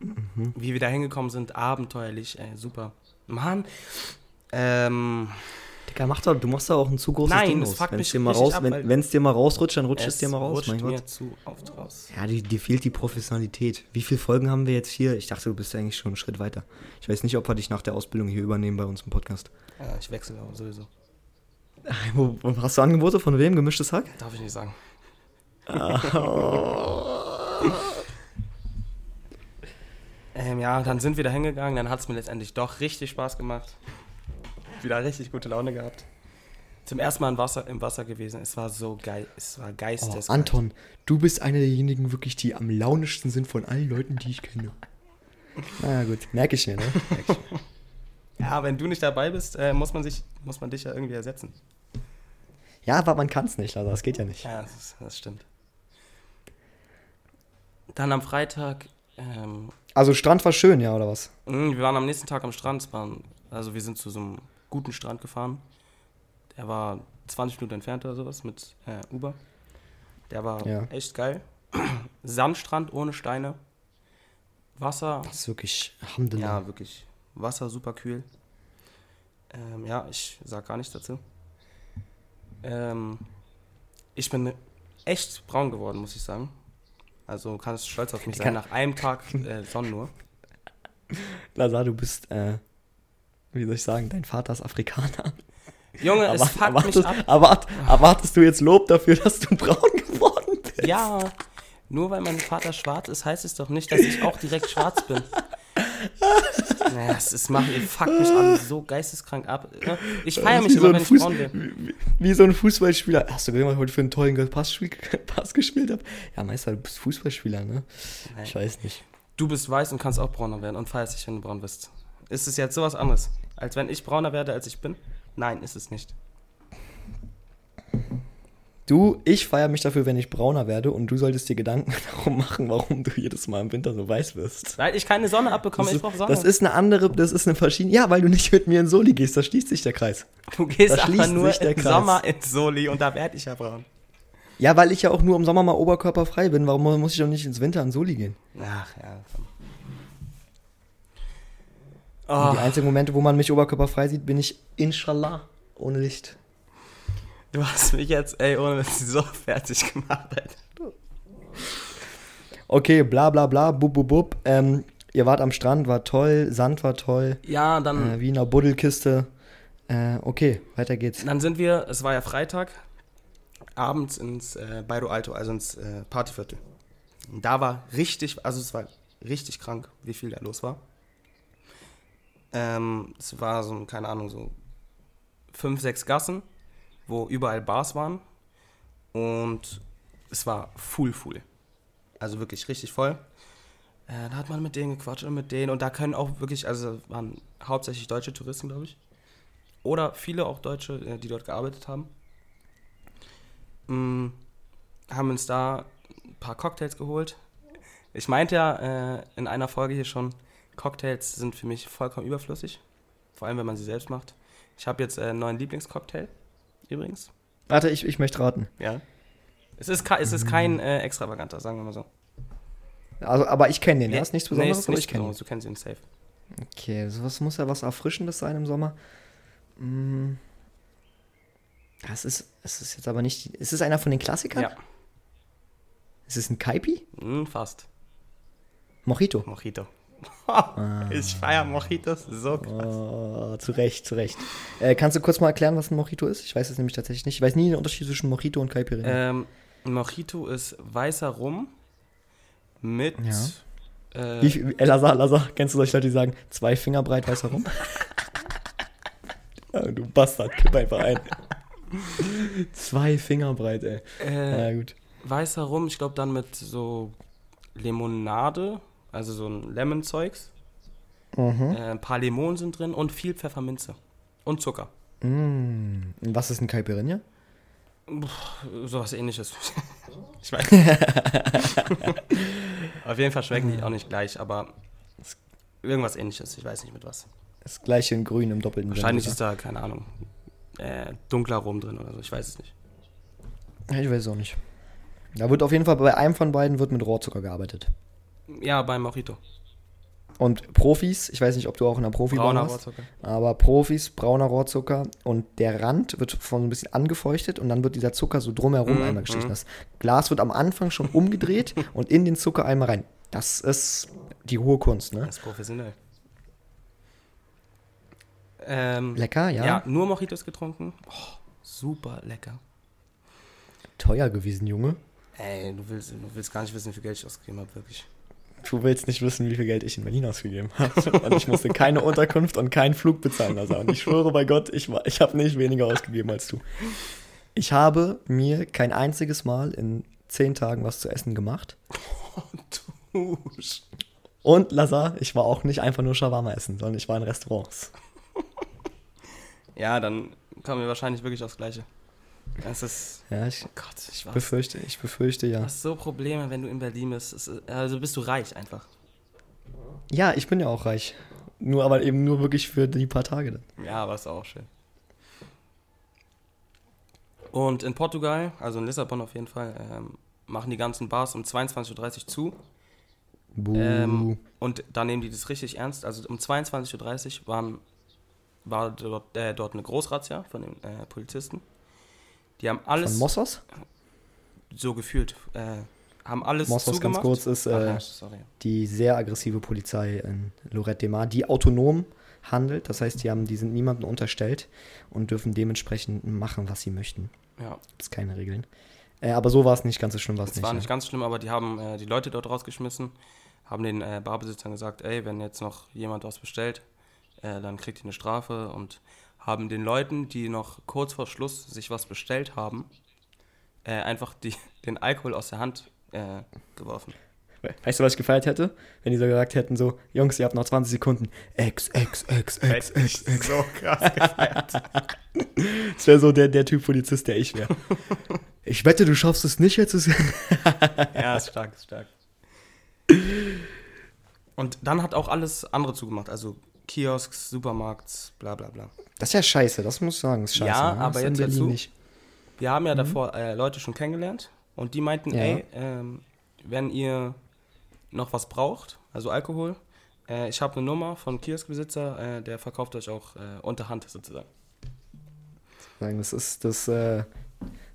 Mhm. Wie wir da hingekommen sind, abenteuerlich, ey, super. Mann, ähm, Digga, mach doch, du machst doch auch ein zu großes Nein, Ding das fuckt Wenn mich es dir, mal richtig raus, ab, wenn, wenn's dir mal rausrutscht, dann rutscht es, dir mal raus, rutscht mein mir Gott. zu oft raus. Ja, die, dir fehlt die Professionalität. Wie viele Folgen haben wir jetzt hier? Ich dachte, du bist eigentlich schon einen Schritt weiter. Ich weiß nicht, ob wir dich nach der Ausbildung hier übernehmen bei uns im Podcast. Ja, ich wechsle aber sowieso. Wo, hast du Angebote von wem? Gemischtes Hack? Darf ich nicht sagen. ähm, ja, dann sind wir da hingegangen, dann hat es mir letztendlich doch richtig Spaß gemacht. Wieder richtig gute Laune gehabt. Zum ersten Mal im Wasser, im Wasser gewesen. Es war so geil. Es war Oh, geisteskalt. Anton, du bist einer derjenigen wirklich, die am launischsten sind von allen Leuten, die ich kenne. Na gut, merke ich mir, ne? Merk ich mir. Ja, wenn du nicht dabei bist, äh, muss, man sich, muss man dich ja irgendwie ersetzen. Ja, aber man kann es nicht, also das geht ja nicht. Ja, das, ist, das stimmt. Dann am Freitag, ähm, Also Strand war schön, ja, oder was? mh, wir waren am nächsten Tag am Strand. Waren, also wir sind zu so einem guten Strand gefahren. Der war 20 Minuten entfernt oder sowas mit äh, Uber. Der war Ja. echt geil. Sandstrand ohne Steine. Wasser, Das ist wirklich Alhamdulillah. ja, wirklich. Wasser super kühl. Ähm, ja, ich sag gar nichts dazu. Ähm, ich bin echt braun geworden, muss ich sagen. Also kannst stolz auf mich sein. Nach einem Tag äh, nur. Lazar, du bist, äh, wie soll ich sagen, dein Vater ist Afrikaner. Junge, es Aber- fuckt erwartest, mich ab. erwart, erwartest du jetzt Lob dafür, dass du braun geworden bist? Ja, nur weil mein Vater schwarz ist, heißt es doch nicht, dass ich auch direkt schwarz bin. Naja, es ist macht, ihr fuckt mich alle so geisteskrank ab. ne? Ich feiere mich Wie so immer, ein wenn ich Fuß- braun bin. Wie, wie so ein Fußballspieler. Hast du gesehen, was ich heute für einen tollen Pass, Pass gespielt habe? Ja, Meister, du bist Fußballspieler, ne? Nein. Ich weiß nicht. Du bist weiß und kannst auch brauner werden und feierst dich, wenn du braun bist. Ist es jetzt sowas anderes? Als wenn ich brauner werde, als ich bin? Nein, ist es nicht. Du, ich feiere mich dafür, wenn ich brauner werde und du solltest dir Gedanken darum machen, warum du jedes Mal im Winter so weiß wirst. Weil ich keine Sonne abbekomme, Das ich ist, brauche Sonne. das ist eine andere, das ist eine verschiedene. Ja, weil du nicht mit mir in Soli gehst, da schließt sich der Kreis. du gehst da aber nur sich der im Kreis. Sommer ins Soli und da werde ich ja braun. Ja, weil ich ja auch nur im Sommer mal oberkörperfrei bin. Warum muss ich doch nicht ins Winter in Soli gehen? Ach ja. komm. Oh, die einzigen Momente, wo man mich oberkörperfrei sieht, bin ich inshallah ohne Licht. Du hast mich jetzt, ey, ohne dass sie so fertig gemacht hat. Okay, bla bla bla, bub bub bub. Ähm, ihr wart am Strand, war toll, Sand war toll, Ja, dann, äh, Wiener Buddelkiste. Äh, okay, weiter geht's. dann sind wir, es war ja Freitag, abends ins äh, Bairro Alto, also ins äh, Partyviertel. Und da war richtig, also es war richtig krank, wie viel da los war. Ähm, es war so, keine Ahnung, so fünf, sechs Gassen, wo überall Bars waren. Und es war full, full. Also wirklich richtig voll. Äh, da hat man mit denen gequatscht und mit denen. Und da können auch wirklich, also waren hauptsächlich deutsche Touristen, glaube ich. Oder viele auch Deutsche, äh, die dort gearbeitet haben. Mm, haben uns da ein paar Cocktails geholt. Ich meinte ja äh, in einer Folge hier schon, Cocktails sind für mich vollkommen überflüssig. Vor allem, wenn man sie selbst macht. Ich habe jetzt äh, einen neuen Lieblingscocktail, übrigens. Warte, ich, ich möchte raten. Ja. Es ist, es ist kein äh, extravaganter, sagen wir mal so. Also, aber ich kenne den, Nee, ja? Ist nichts nee, Besonderes, ist aber nichts ich kenne Du kennst ihn safe. Okay, sowas muss ja was Erfrischendes sein im Sommer. Mm. Das ist, es ist jetzt aber nicht. Ist es einer von den Klassikern? Ja, Ist es ein Kaipi? hm, fast. Mojito. Mojito. Ah. Ich feiere Mojitos so krass. Oh, zu Recht, zu Recht. Äh, kannst du kurz mal erklären, was ein Mojito ist? Ich weiß es nämlich tatsächlich nicht. Ich weiß nie den Unterschied zwischen Mojito und Caipirinha. Ähm, ein Mojito ist weißer Rum mit. Äh, Wie äh, Lazar, Lazar, kennst du solche Leute, die sagen, zwei Finger breit weißer rum? Ah, du Bastard, kipp einfach ein. zwei Finger breit, ey. äh, Na gut. weißer Rum, ich glaube dann mit so Limonade, also so ein Lemon-Zeugs. Mhm. Äh, ein paar Limonen sind drin und viel Pfefferminze. Und Zucker. Mm. Und Was ist ein Caipirinha? Sowas ähnliches. ich weiß. Auf jeden Fall schmecken die auch nicht gleich, aber irgendwas ähnliches. Ich weiß nicht mit was. Das gleiche in grün im doppelten Wahrscheinlich Sinne, ist da, keine Ahnung, äh, dunkler Rum drin oder so. Ich weiß es nicht. Ich weiß es auch nicht. Da wird auf jeden Fall bei einem von beiden wird mit Rohrzucker gearbeitet. Ja, beim Mojito. Und Profis, ich weiß nicht, ob du auch in einer Profi Brauner warst, Rohrzucker. aber Profis, brauner Rohrzucker und der Rand wird von so ein bisschen angefeuchtet und dann wird dieser Zucker so drumherum Mhm, einmal gestrichen. mhm. Das Glas wird am Anfang schon umgedreht und in den Zucker einmal rein. Das ist die hohe Kunst, ne? Das ist professionell. Ähm, Lecker, ja. ja. nur Mojitos getrunken. Oh, super lecker. Teuer gewesen, Junge. Ey, du willst, du willst gar nicht wissen, wie viel Geld ich ausgegeben habe, wirklich. Du willst nicht wissen, wie viel Geld ich in Berlin ausgegeben habe. Und ich musste keine Unterkunft und keinen Flug bezahlen. Also. Und ich schwöre bei Gott, ich, war- ich habe nicht weniger ausgegeben als du. Ich habe mir kein einziges Mal in zehn Tagen was zu essen gemacht. Dusch. Und Lazar, ich war auch nicht einfach nur Shawarma essen, sondern ich war in Restaurants. Ja, dann kommen wir wahrscheinlich wirklich aufs Gleiche. Es ist. Ja, ich Oh Gott, ich weiß. befürchte, ich befürchte ja. Du hast so Probleme, wenn du in Berlin bist. Ist, also bist du reich einfach. Ja, ich bin ja auch reich. Nur aber eben nur wirklich für die paar Tage. dann. Ja, aber ist auch schön. Und in Portugal, also in Lissabon auf jeden Fall, ähm, machen die ganzen Bars um 22.30 Uhr zu. Buh. Ähm, und da nehmen die das richtig ernst. Also um 22.30 Uhr waren, war dort, äh, dort eine Großrazzia von den äh, Polizisten. Die haben alles Von Mossos? so gefühlt, äh, haben alles Mossos ganz zugemacht. kurz ist Ach äh, ja, sorry. die sehr aggressive Polizei in Lorette de Mar, die autonom handelt. Das heißt, die, haben, die sind niemandem unterstellt und dürfen dementsprechend machen, was sie möchten. Ja, Gibt es keine Regeln. Äh, aber so war es nicht, ganz so schlimm war es es nicht. war ja. nicht ganz schlimm, aber die haben äh, die Leute dort rausgeschmissen, haben den äh, Barbesitzern gesagt, ey, wenn jetzt noch jemand was bestellt, äh, dann kriegt ihr eine Strafe und haben den Leuten, die noch kurz vor Schluss sich was bestellt haben, äh, einfach die, den Alkohol aus der Hand äh, geworfen. Weißt du, was ich gefeiert hätte? Wenn die so gesagt hätten, so, Jungs, ihr habt noch 20 Sekunden. Ex, ex, ex, ex, ex, ex. so krass gefeiert. Das wäre so der, der Typ Polizist, der ich wäre. Ich wette, du schaffst es nicht jetzt. ja, ist stark, ist stark. Und dann hat auch alles andere zugemacht, also Kiosks, Supermarkts, bla bla bla. Das ist ja scheiße, das muss ich sagen. Ist scheiße. Ja, ne? aber jetzt dazu- nicht. Wir haben ja davor äh, Leute schon kennengelernt und die meinten, Ja. ey, ähm, wenn ihr noch was braucht, also Alkohol, äh, ich habe eine Nummer von Kioskbesitzer, äh, der verkauft euch auch äh, unter Hand sozusagen. Sagen, Das ist das äh,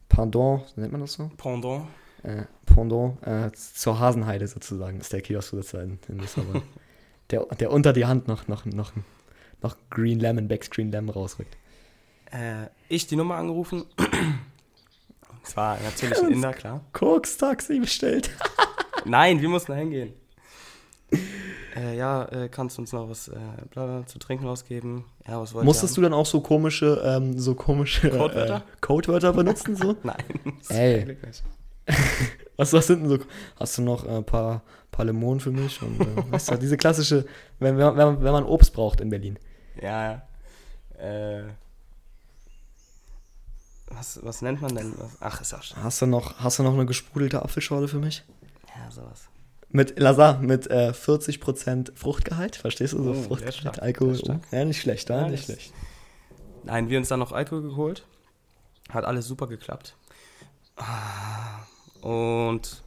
Pendant, nennt man das so? Pendant. Äh, Pendant äh, zur Hasenheide sozusagen, ist der Kioskbesitzer in, in Lissabon. der, der unter die Hand noch, noch, noch, noch Green Lemon, Becks Green Lemon rausrückt. Äh, ich die Nummer angerufen. Es war natürlich ein Inder, klar. Koks-Taxi bestellt. Nein, wir mussten da hingehen. Äh, ja, äh, kannst du uns noch was äh, bla zu trinken rausgeben? Ja, was wollt Musstest du dann auch so komische, ähm, so komische Codewörter? Äh, Codewörter benutzen? So? Nein. Ey. Was, was sind denn so? Hast du noch ein paar, paar Limonen für mich? Und, äh, weißt du, diese klassische, wenn, wenn, man- wenn man Obst braucht in Berlin. Ja, ja. Äh, was, was nennt man denn? Ach, ist auch schon. Hast du noch, hast du noch eine gesprudelte Apfelschorle für mich? Ja, sowas. Mit Lazar, mit äh, 40% Fruchtgehalt, verstehst du? So Oh, Fruchtgehalt, Alkohol. stark. Ja, nicht schlecht, ja, nicht schlecht. Nein, wir uns dann noch Alkohol geholt. Hat alles super geklappt. Ah, Und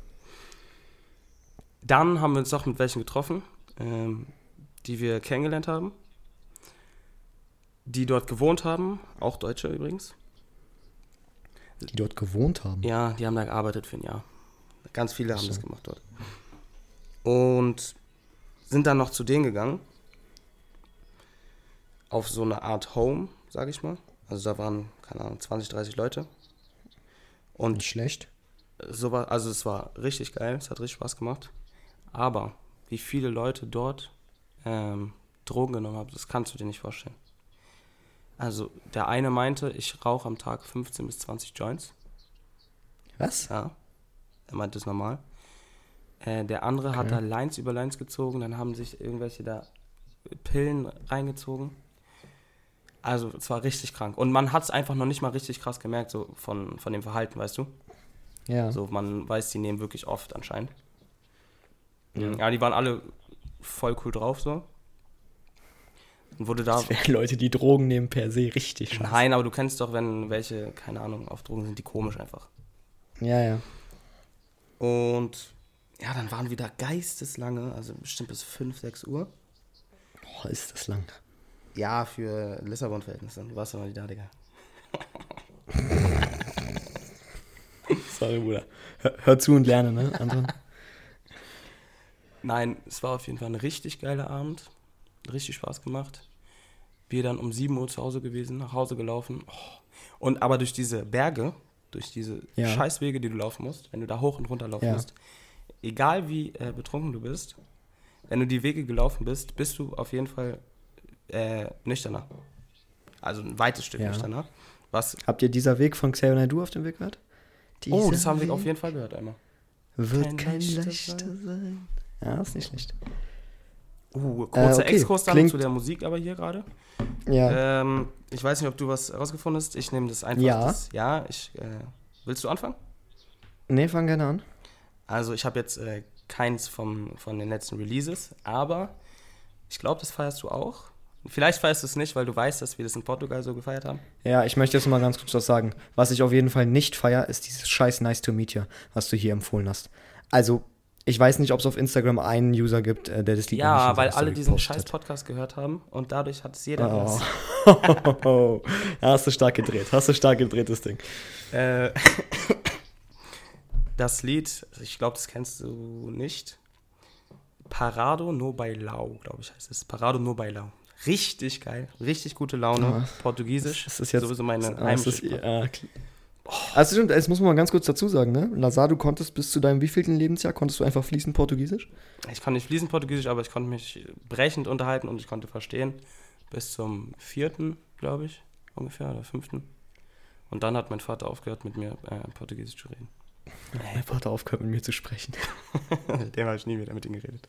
dann haben wir uns noch mit welchen getroffen, ähm, die wir kennengelernt haben. Die dort gewohnt haben, auch Deutsche übrigens. Die dort gewohnt haben. Ja, die haben da gearbeitet für ein Jahr. Ganz viele haben So. das gemacht dort. Und sind dann noch zu denen gegangen. Auf so eine Art Home, sage ich mal. Also da waren, keine Ahnung, 20, 30 Leute. Und Nicht schlecht. So war, also es war richtig geil, es hat richtig Spaß gemacht. Aber wie viele Leute dort ähm, Drogen genommen haben, das kannst du dir nicht vorstellen. Also der eine meinte, ich rauche am Tag 15 bis 20 Joints. Was? Ja, er meint das normal. Äh, der andere hat Okay. da Lines über Lines gezogen, dann haben sich irgendwelche da Pillen reingezogen. Also es war richtig krank. Und man hat es einfach noch nicht mal richtig krass gemerkt, so von, von dem Verhalten, weißt du? Ja. So, man weiß, die nehmen wirklich oft anscheinend. Ja. Ja, die waren alle voll cool drauf so. Und wurde da. Leute, die Drogen nehmen, per se richtig scheiße. Nein, aber du kennst doch, wenn welche, keine Ahnung, auf Drogen sind, die komisch einfach. Ja, ja. Und ja, dann waren wir da geisteslange, also bestimmt bis 5, 6 Uhr. Boah, ist das lang. Ja, für Lissabon-Verhältnisse. Du warst doch noch nicht da, Digga. Sorry, Bruder. Hör, hör zu und lerne, ne? Anton? Nein, es war auf jeden Fall ein richtig geiler Abend. Richtig Spaß gemacht. Wir dann um 7 Uhr zu Hause gewesen, nach Hause gelaufen. Oh. Und aber durch diese Berge, durch diese Ja. Scheißwege, die du laufen musst, wenn du da hoch und runter laufen Ja. musst, egal wie äh, betrunken du bist, wenn du die Wege gelaufen bist, bist du auf jeden Fall äh, nüchterner. Also ein weites Stück Ja. nüchterner. Was, Habt ihr dieser Weg von Xavier Naidoo auf dem Weg gehört? Oh, das haben wir auf jeden Fall gehört einmal. Wird kein kein leichter leichter sein. Ja, ist nicht schlecht. Uh, kurzer Äh, okay. Exkurs dann Klingt- zu der Musik aber hier gerade. Ja. Ähm, ich weiß nicht, ob du was herausgefunden hast. Ich nehme das einfach. Ja. Das, ja, ich. Äh, willst du anfangen? nee, fang gerne an. Also, ich habe jetzt äh, keins vom, von den letzten Releases, aber ich glaube, das feierst du auch. Vielleicht feierst du es nicht, weil du weißt, dass wir das in Portugal so gefeiert haben. Ja, ich möchte jetzt mal ganz kurz was sagen. Was ich auf jeden Fall nicht feier, ist dieses scheiß Nice to Meet You, was du hier empfohlen hast. Also, ich weiß nicht, ob es auf Instagram einen User gibt, äh, der das Lied Ja, weil alle diesen postet. scheiß Podcast gehört haben und dadurch hat es jeder Oh. ja, hast du stark gedreht. Hast du stark gedreht, das Ding. Äh, das Lied, also ich glaube, das kennst du nicht. Parado no Bailao, glaube ich, heißt es. Parado no Bailao. Richtig geil, richtig gute Laune. Ja. Portugiesisch. Das ist jetzt sowieso meine ist, heimische ja, kl- also stimmt, das muss man mal ganz kurz dazu sagen, ne? Lazar, du konntest bis zu deinem wievielten Lebensjahr, konntest du einfach fließend Portugiesisch? Ich kann nicht fließend Portugiesisch, aber ich konnte mich brechend unterhalten und ich konnte verstehen. Bis zum vierten, glaube ich, ungefähr, oder fünften. Und dann hat mein Vater aufgehört, mit mir äh, Portugiesisch zu reden. Mein Vater aufgehört mit mir zu sprechen. dem habe ich nie wieder mit ihm geredet.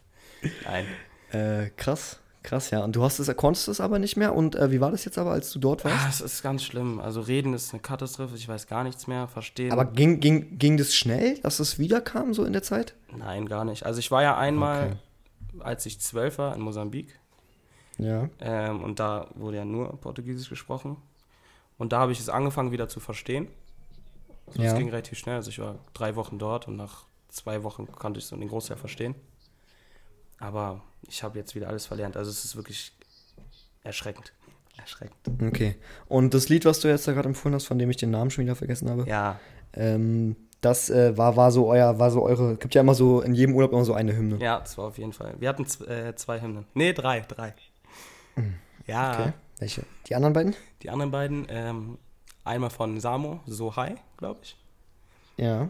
Nein. Äh, krass, krass, ja. Und du hast es, konntest es aber nicht mehr. Und äh, wie war das jetzt aber, als du dort warst? Ah, es ist ganz schlimm. Also reden ist eine Katastrophe. Ich weiß gar nichts mehr. Verstehen. Aber ging, ging, ging das schnell, dass es wiederkam, so in der Zeit? Nein, gar nicht. Also ich war ja einmal, Okay. als ich zwölf war, in Mosambik. Ja. Ähm, und da wurde ja nur Portugiesisch gesprochen. Und da habe ich es angefangen wieder zu verstehen. Also Ja. Das ging relativ schnell. Also ich war drei Wochen dort und nach zwei Wochen konnte ich so den Großteil verstehen. Aber ich habe jetzt wieder alles verlernt. Also es ist wirklich erschreckend. Erschreckend. Okay. Und das Lied, was du jetzt da gerade empfohlen hast, von dem ich den Namen schon wieder vergessen habe, Ja, ähm, das äh, war, war so euer, war so eure, gibt ja immer so in jedem Urlaub immer so eine Hymne. ja, das war auf jeden Fall. Wir hatten äh, zwei Hymnen. Nee, drei, drei. Ja, Okay. Welche? Die anderen beiden? die anderen beiden, ähm, einmal von Samo, So High, glaube ich. Ja.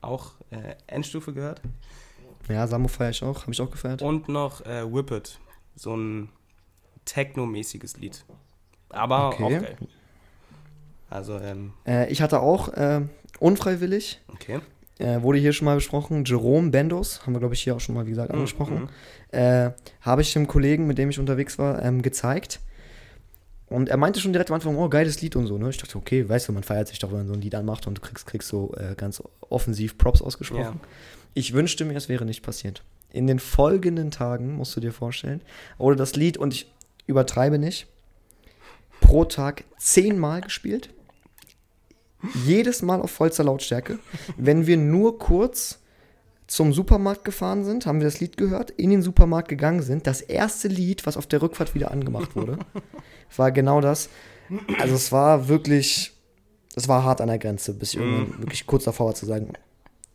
Auch äh, Endstufe gehört. Ja, Samo feiere ich auch, habe ich auch gefeiert. Und noch äh, Whip It. So ein Techno-mäßiges Lied. Aber Okay. auch geil. Also, ähm, Äh, ich hatte auch äh, unfreiwillig, okay. äh, wurde hier schon mal besprochen, Jerome Bendos, haben wir glaube ich hier auch schon mal, wie gesagt, angesprochen. Mhm. äh, habe ich dem Kollegen, mit dem ich unterwegs war, ähm, gezeigt. Und er meinte schon direkt am Anfang, oh, geiles Lied und so, ne? Ich dachte, okay, weißt du, man feiert sich doch, wenn man so ein Lied anmacht und du kriegst, kriegst so äh, ganz offensiv Props ausgesprochen. Ja. Ich wünschte mir, es wäre nicht passiert. In den folgenden Tagen, musst du dir vorstellen, wurde das Lied, und ich übertreibe nicht, pro Tag zehnmal gespielt. Jedes Mal auf vollster Lautstärke. Wenn wir nur kurz zum Supermarkt gefahren sind, haben wir das Lied gehört, in den Supermarkt gegangen sind. Das erste Lied, was auf der Rückfahrt wieder angemacht wurde, war genau das. Also es war wirklich, es war hart an der Grenze, bis ich irgendwann wirklich kurz davor war zu sagen,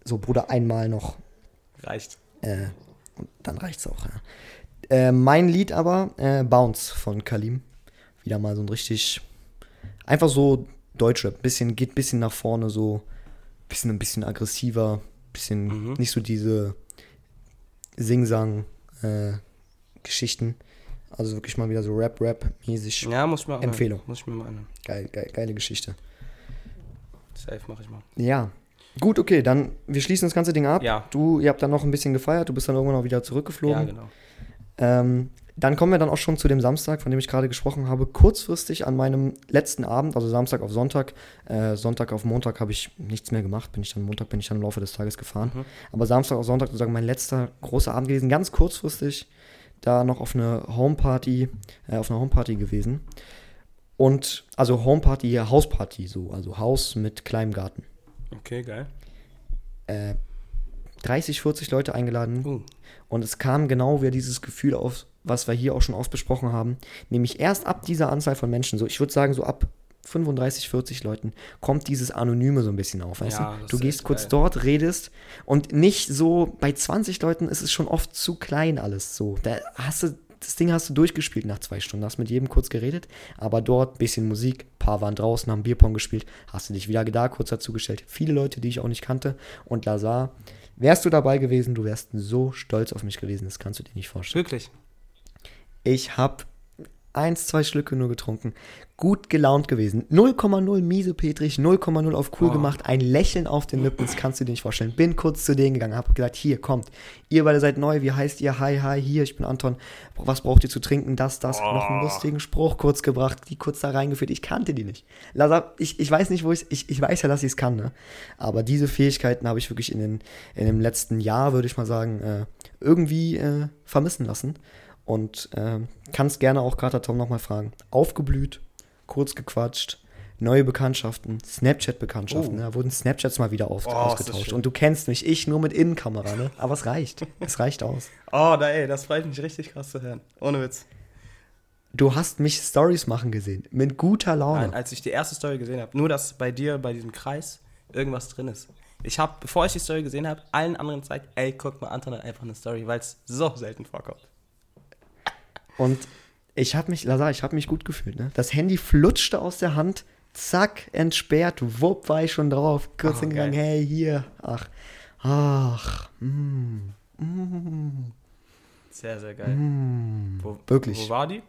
so Bruder, einmal noch Reicht. äh, und dann reicht's auch. Ja. Äh, mein Lied aber, äh, Bounce von Kalim. Wieder mal so ein richtig, einfach so Deutschrap. Bisschen, geht bisschen nach vorne, so bisschen ein bisschen aggressiver, bisschen Mhm. nicht so diese Sing-Sang-Geschichten. Also wirklich mal wieder so Rap-Rap-mäßig. Ja, muss ich mir auch Empfehlung. Muss ich mir mal anhören. Geil, geil, geile Geschichte. Safe mache ich mal. Ja. Gut, okay, dann wir schließen das ganze Ding ab. Ja. Du, ihr habt dann noch ein bisschen gefeiert, du bist dann irgendwann auch wieder zurückgeflogen. Ja, genau. Ähm, dann kommen wir dann auch schon zu dem Samstag, von dem ich gerade gesprochen habe. Kurzfristig an meinem letzten Abend, also Samstag auf Sonntag. Äh, Sonntag auf Montag habe ich nichts mehr gemacht. Bin ich dann Montag bin ich dann im Laufe des Tages gefahren. Mhm. Aber Samstag auf Sonntag sozusagen mein letzter großer Abend gewesen. Ganz kurzfristig da noch auf eine Homeparty, äh, auf einer Homeparty gewesen. Und also Homeparty, Hausparty so, also Haus mit kleinem Garten. Okay, geil. Äh, 30, 40 Leute eingeladen. Uh, Und es kam genau wieder dieses Gefühl auf, was wir hier auch schon oft besprochen haben. Nämlich erst ab dieser Anzahl von Menschen, so ich würde sagen, so ab 35, 40 Leuten, kommt dieses Anonyme so ein bisschen auf. Weißt Ja, du? du gehst kurz geil. dort, redest und nicht so, bei 20 Leuten ist es schon oft zu klein alles so. Da hast du, das Ding hast du durchgespielt nach zwei Stunden, hast mit jedem kurz geredet, aber dort bisschen Musik, paar waren draußen, haben Bierpong gespielt, hast du dich wieder da kurz dazugestellt. Viele Leute, die ich auch nicht kannte und Lazar. Wärst du dabei gewesen, du wärst so stolz auf mich gewesen, das kannst du dir nicht vorstellen. wirklich. Ich habe eins, zwei Schlücke nur getrunken. Gut gelaunt gewesen. 0,0 miese Petrich, 0,0 auf cool Oh. gemacht. Ein Lächeln auf den Lippen, das kannst du dir nicht vorstellen. Bin kurz zu denen gegangen, habe gesagt, hier, kommt. Ihr beide seid neu, wie heißt ihr? Hi, hi, hier, ich bin Anton. Was braucht ihr zu trinken? Das, das. Noch einen Oh. lustigen Spruch kurz gebracht, die kurz da reingeführt. Ich kannte die nicht. Lazar, ich, ich weiß nicht, wo ich ich, ich weiß ja, dass ich es kann, ne? Aber diese Fähigkeiten habe ich wirklich in, den, in dem letzten Jahr, würde ich mal sagen, äh, irgendwie äh, vermissen lassen. Und ähm, kannst gerne auch Kater Tom nochmal fragen. Aufgeblüht, kurz gequatscht, neue Bekanntschaften, Snapchat-Bekanntschaften. Oh. Da wurden Snapchats mal wieder auf, Oh, ausgetauscht. Und du kennst mich, ich nur mit Innenkamera, ne? Aber es reicht. es reicht aus. Oh, da, ey, das freut mich richtig krass zu hören. Ohne Witz. Du hast mich Stories machen gesehen. Mit guter Laune. Nein, als ich die erste Story gesehen habe, nur dass bei dir, bei diesem Kreis, irgendwas drin ist. Ich habe, bevor ich die Story gesehen habe, allen anderen gezeigt, ey, guck mal, Anton hat einfach eine Story, weil es so selten vorkommt. Und ich habe mich, Lazar, ich habe mich gut gefühlt. Ne? Das Handy flutschte aus der Hand, zack, entsperrt, wupp, war ich schon drauf. Kurz Oh, hingegangen, geil. hey, hier, ach, ach, mm, mm, Sehr, sehr geil. mm. Wo, Wirklich. Wo war die?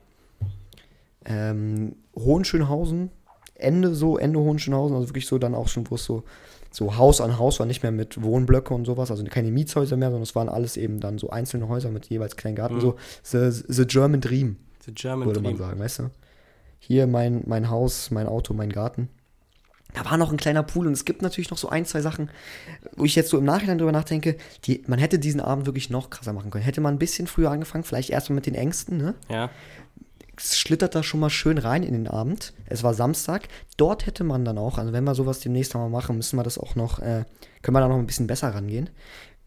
Ähm, Hohenschönhausen, Ende so, Ende Hohenschönhausen, also wirklich so dann auch schon, wo es so, so Haus an Haus war, nicht mehr mit Wohnblöcke und sowas, also keine Mietshäuser mehr, sondern es waren alles eben dann so einzelne Häuser mit jeweils kleinen Garten, Mhm. so the, the German Dream. The German würde man Dream. sagen, weißt du? Hier mein, mein Haus, mein Auto, mein Garten. Da war noch ein kleiner Pool und es gibt natürlich noch so ein, zwei Sachen, wo ich jetzt so im Nachhinein drüber nachdenke, die, man hätte diesen Abend wirklich noch krasser machen können. Hätte man ein bisschen früher angefangen, vielleicht erstmal mit den Ängsten, ne? Ja. Schlittert da schon mal schön rein in den Abend. Es war Samstag. Dort hätte man dann auch, also wenn wir sowas demnächst mal machen, müssen wir das auch noch, äh, können wir da noch ein bisschen besser rangehen.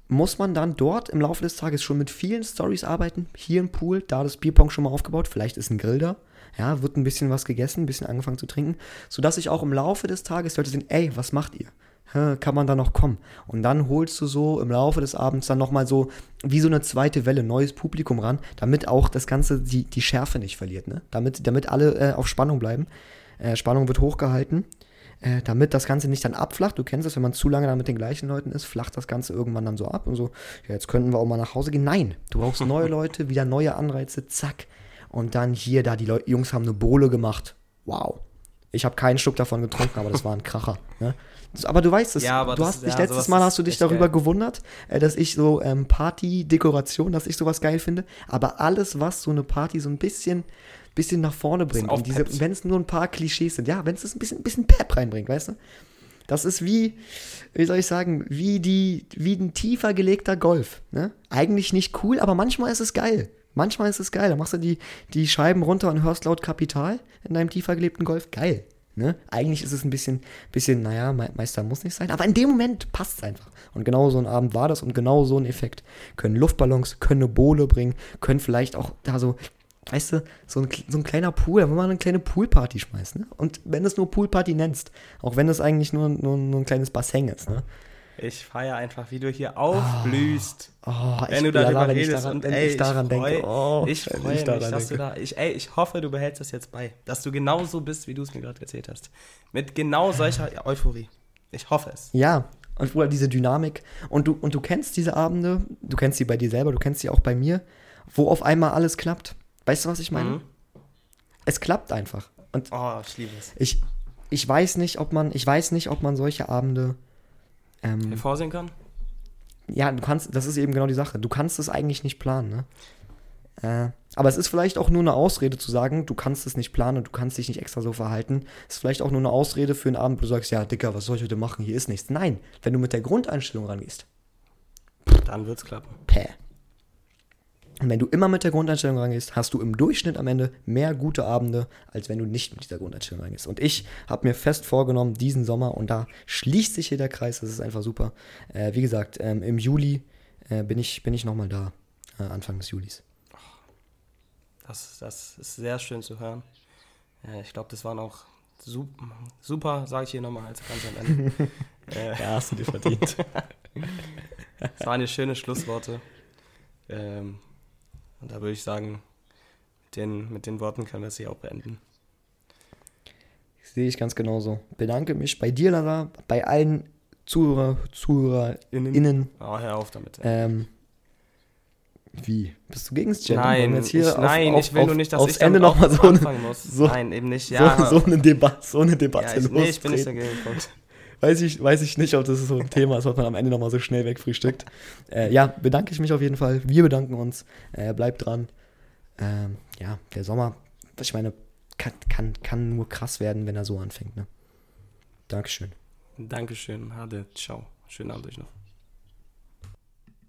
Muss man dann dort im Laufe des Tages schon mit vielen Stories arbeiten? Hier im Pool, da das Bierpong schon mal aufgebaut, vielleicht ist ein Grill da. Ja, wird ein bisschen was gegessen, ein bisschen angefangen zu trinken, sodass ich auch im Laufe des Tages Leute sehen, ey, was macht ihr? Kann man da noch kommen? Und dann holst du so im Laufe des Abends dann nochmal so wie so eine zweite Welle neues Publikum ran, damit auch das Ganze die, die Schärfe nicht verliert, ne? Damit, damit alle äh, auf Spannung bleiben. Äh, Spannung wird hochgehalten. äh, damit das Ganze nicht dann abflacht. Du kennst es, wenn man zu lange dann mit den gleichen Leuten ist, flacht das Ganze irgendwann dann so ab und so, ja, jetzt könnten wir auch mal nach Hause gehen. Nein, du brauchst neue Leute, wieder neue Anreize, zack. Und dann hier, da, die Leu Jungs haben eine Bohle gemacht. Wow. Ich habe keinen Schluck davon getrunken, aber das war ein Kracher. Ne? Aber du weißt es, Ja, aber du das hast dich ja, letztes Mal hast du dich darüber geil. gewundert, äh, dass ich so ähm, Party-Dekoration, dass ich sowas geil finde. Aber alles, was so eine Party so ein bisschen, bisschen nach vorne bringt, wenn es nur ein paar Klischees sind, ja, wenn es ein bisschen, ein bisschen Pep reinbringt, weißt du? Das ist wie, wie soll ich sagen, wie die, wie ein tiefer gelegter Golf. Ne? Eigentlich nicht cool, aber manchmal ist es geil. Manchmal ist es geil. Da machst du die, die Scheiben runter und hörst laut Kapital in deinem tiefer gelebten Golf. Geil. Ne? Eigentlich ist es ein bisschen, bisschen, naja, Me- Meister muss nicht sein, aber in dem Moment passt es einfach. Und genau so ein Abend war das und genau so ein Effekt. Können Luftballons, können eine Bohle bringen, können vielleicht auch da so, weißt du, so ein, so ein kleiner Pool, wenn man eine kleine Poolparty schmeißt. Ne? Und wenn du es nur Poolparty nennst, auch wenn es eigentlich nur, nur, nur ein kleines Bassin ist. Ne? Ich feiere einfach, wie du hier aufblühst. Oh, wenn du darüber ich redest daran, und wenn ey, ich daran freu, denke. Oh, ich freue mich, dass du denke. da, ich, ey, ich hoffe, du behältst das jetzt bei, dass du genauso bist, wie du es mir gerade erzählt hast. Mit genau solcher Euphorie. Ich hoffe es. Ja, und Bruder, diese Dynamik. Und du, und du kennst diese Abende, du kennst sie bei dir selber, du kennst sie auch bei mir, wo auf einmal alles klappt. Weißt du, was ich meine? Mhm. Es klappt einfach. Und Oh, ich liebe es. ich, ich weiß nicht, ob man, ich weiß nicht, ob man solche Abende. Ähm, Hervorsehen kann? ja, du kannst, das ist eben genau die Sache. Du kannst es eigentlich nicht planen, ne? Äh, aber es ist vielleicht auch nur eine Ausrede zu sagen, du kannst es nicht planen und du kannst dich nicht extra so verhalten. Es ist vielleicht auch nur eine Ausrede für einen Abend, wo du sagst, ja, Dicker, was soll ich heute machen? Hier ist nichts. Nein, wenn du mit der Grundeinstellung rangehst, Dann wird's klappen. Päh. Und wenn du immer mit der Grundeinstellung rangehst, hast du im Durchschnitt am Ende mehr gute Abende, als wenn du nicht mit dieser Grundeinstellung rangehst. Und ich habe mir fest vorgenommen, diesen Sommer, und da schließt sich hier der Kreis, das ist einfach super. Äh, wie gesagt, ähm, im Juli äh, bin ich, bin ich nochmal da, äh, Anfang des Julis. Das, das ist sehr schön zu hören. Äh, ich glaube, das waren auch sup super, sage ich hier nochmal als ganz am Ende. äh, Ja, hast du dir verdient. das waren die schöne Schlussworte. Ähm, und da würde ich sagen, mit den, mit den Worten können wir es hier auch beenden. Sehe ich ganz genauso. Bedanke mich bei dir, Lara, bei allen Zuhörer, ZuhörerInnen. Innen. Oh, hör auf damit. Ähm, wie? Bist du gegen das Gender? nein, ich, auf- nein auf, ich will auf, nur nicht, dass ich Ende nochmal so eine, anfangen muss. so- nein, eben nicht. Ja, so, so eine Debatte, so eine Debatte ja, nee, ich bin nicht dagegen. Punkt. Weiß ich, weiß ich nicht, ob das so ein Thema ist, was man am Ende nochmal so schnell wegfrühstückt. Äh, ja, bedanke ich mich auf jeden Fall. Wir bedanken uns. Äh, bleibt dran. Ähm, ja, der Sommer, ich meine, kann, kann, kann nur krass werden, wenn er so anfängt. Ne? Dankeschön. Dankeschön, Hade, ciao. Schönen Abend euch noch.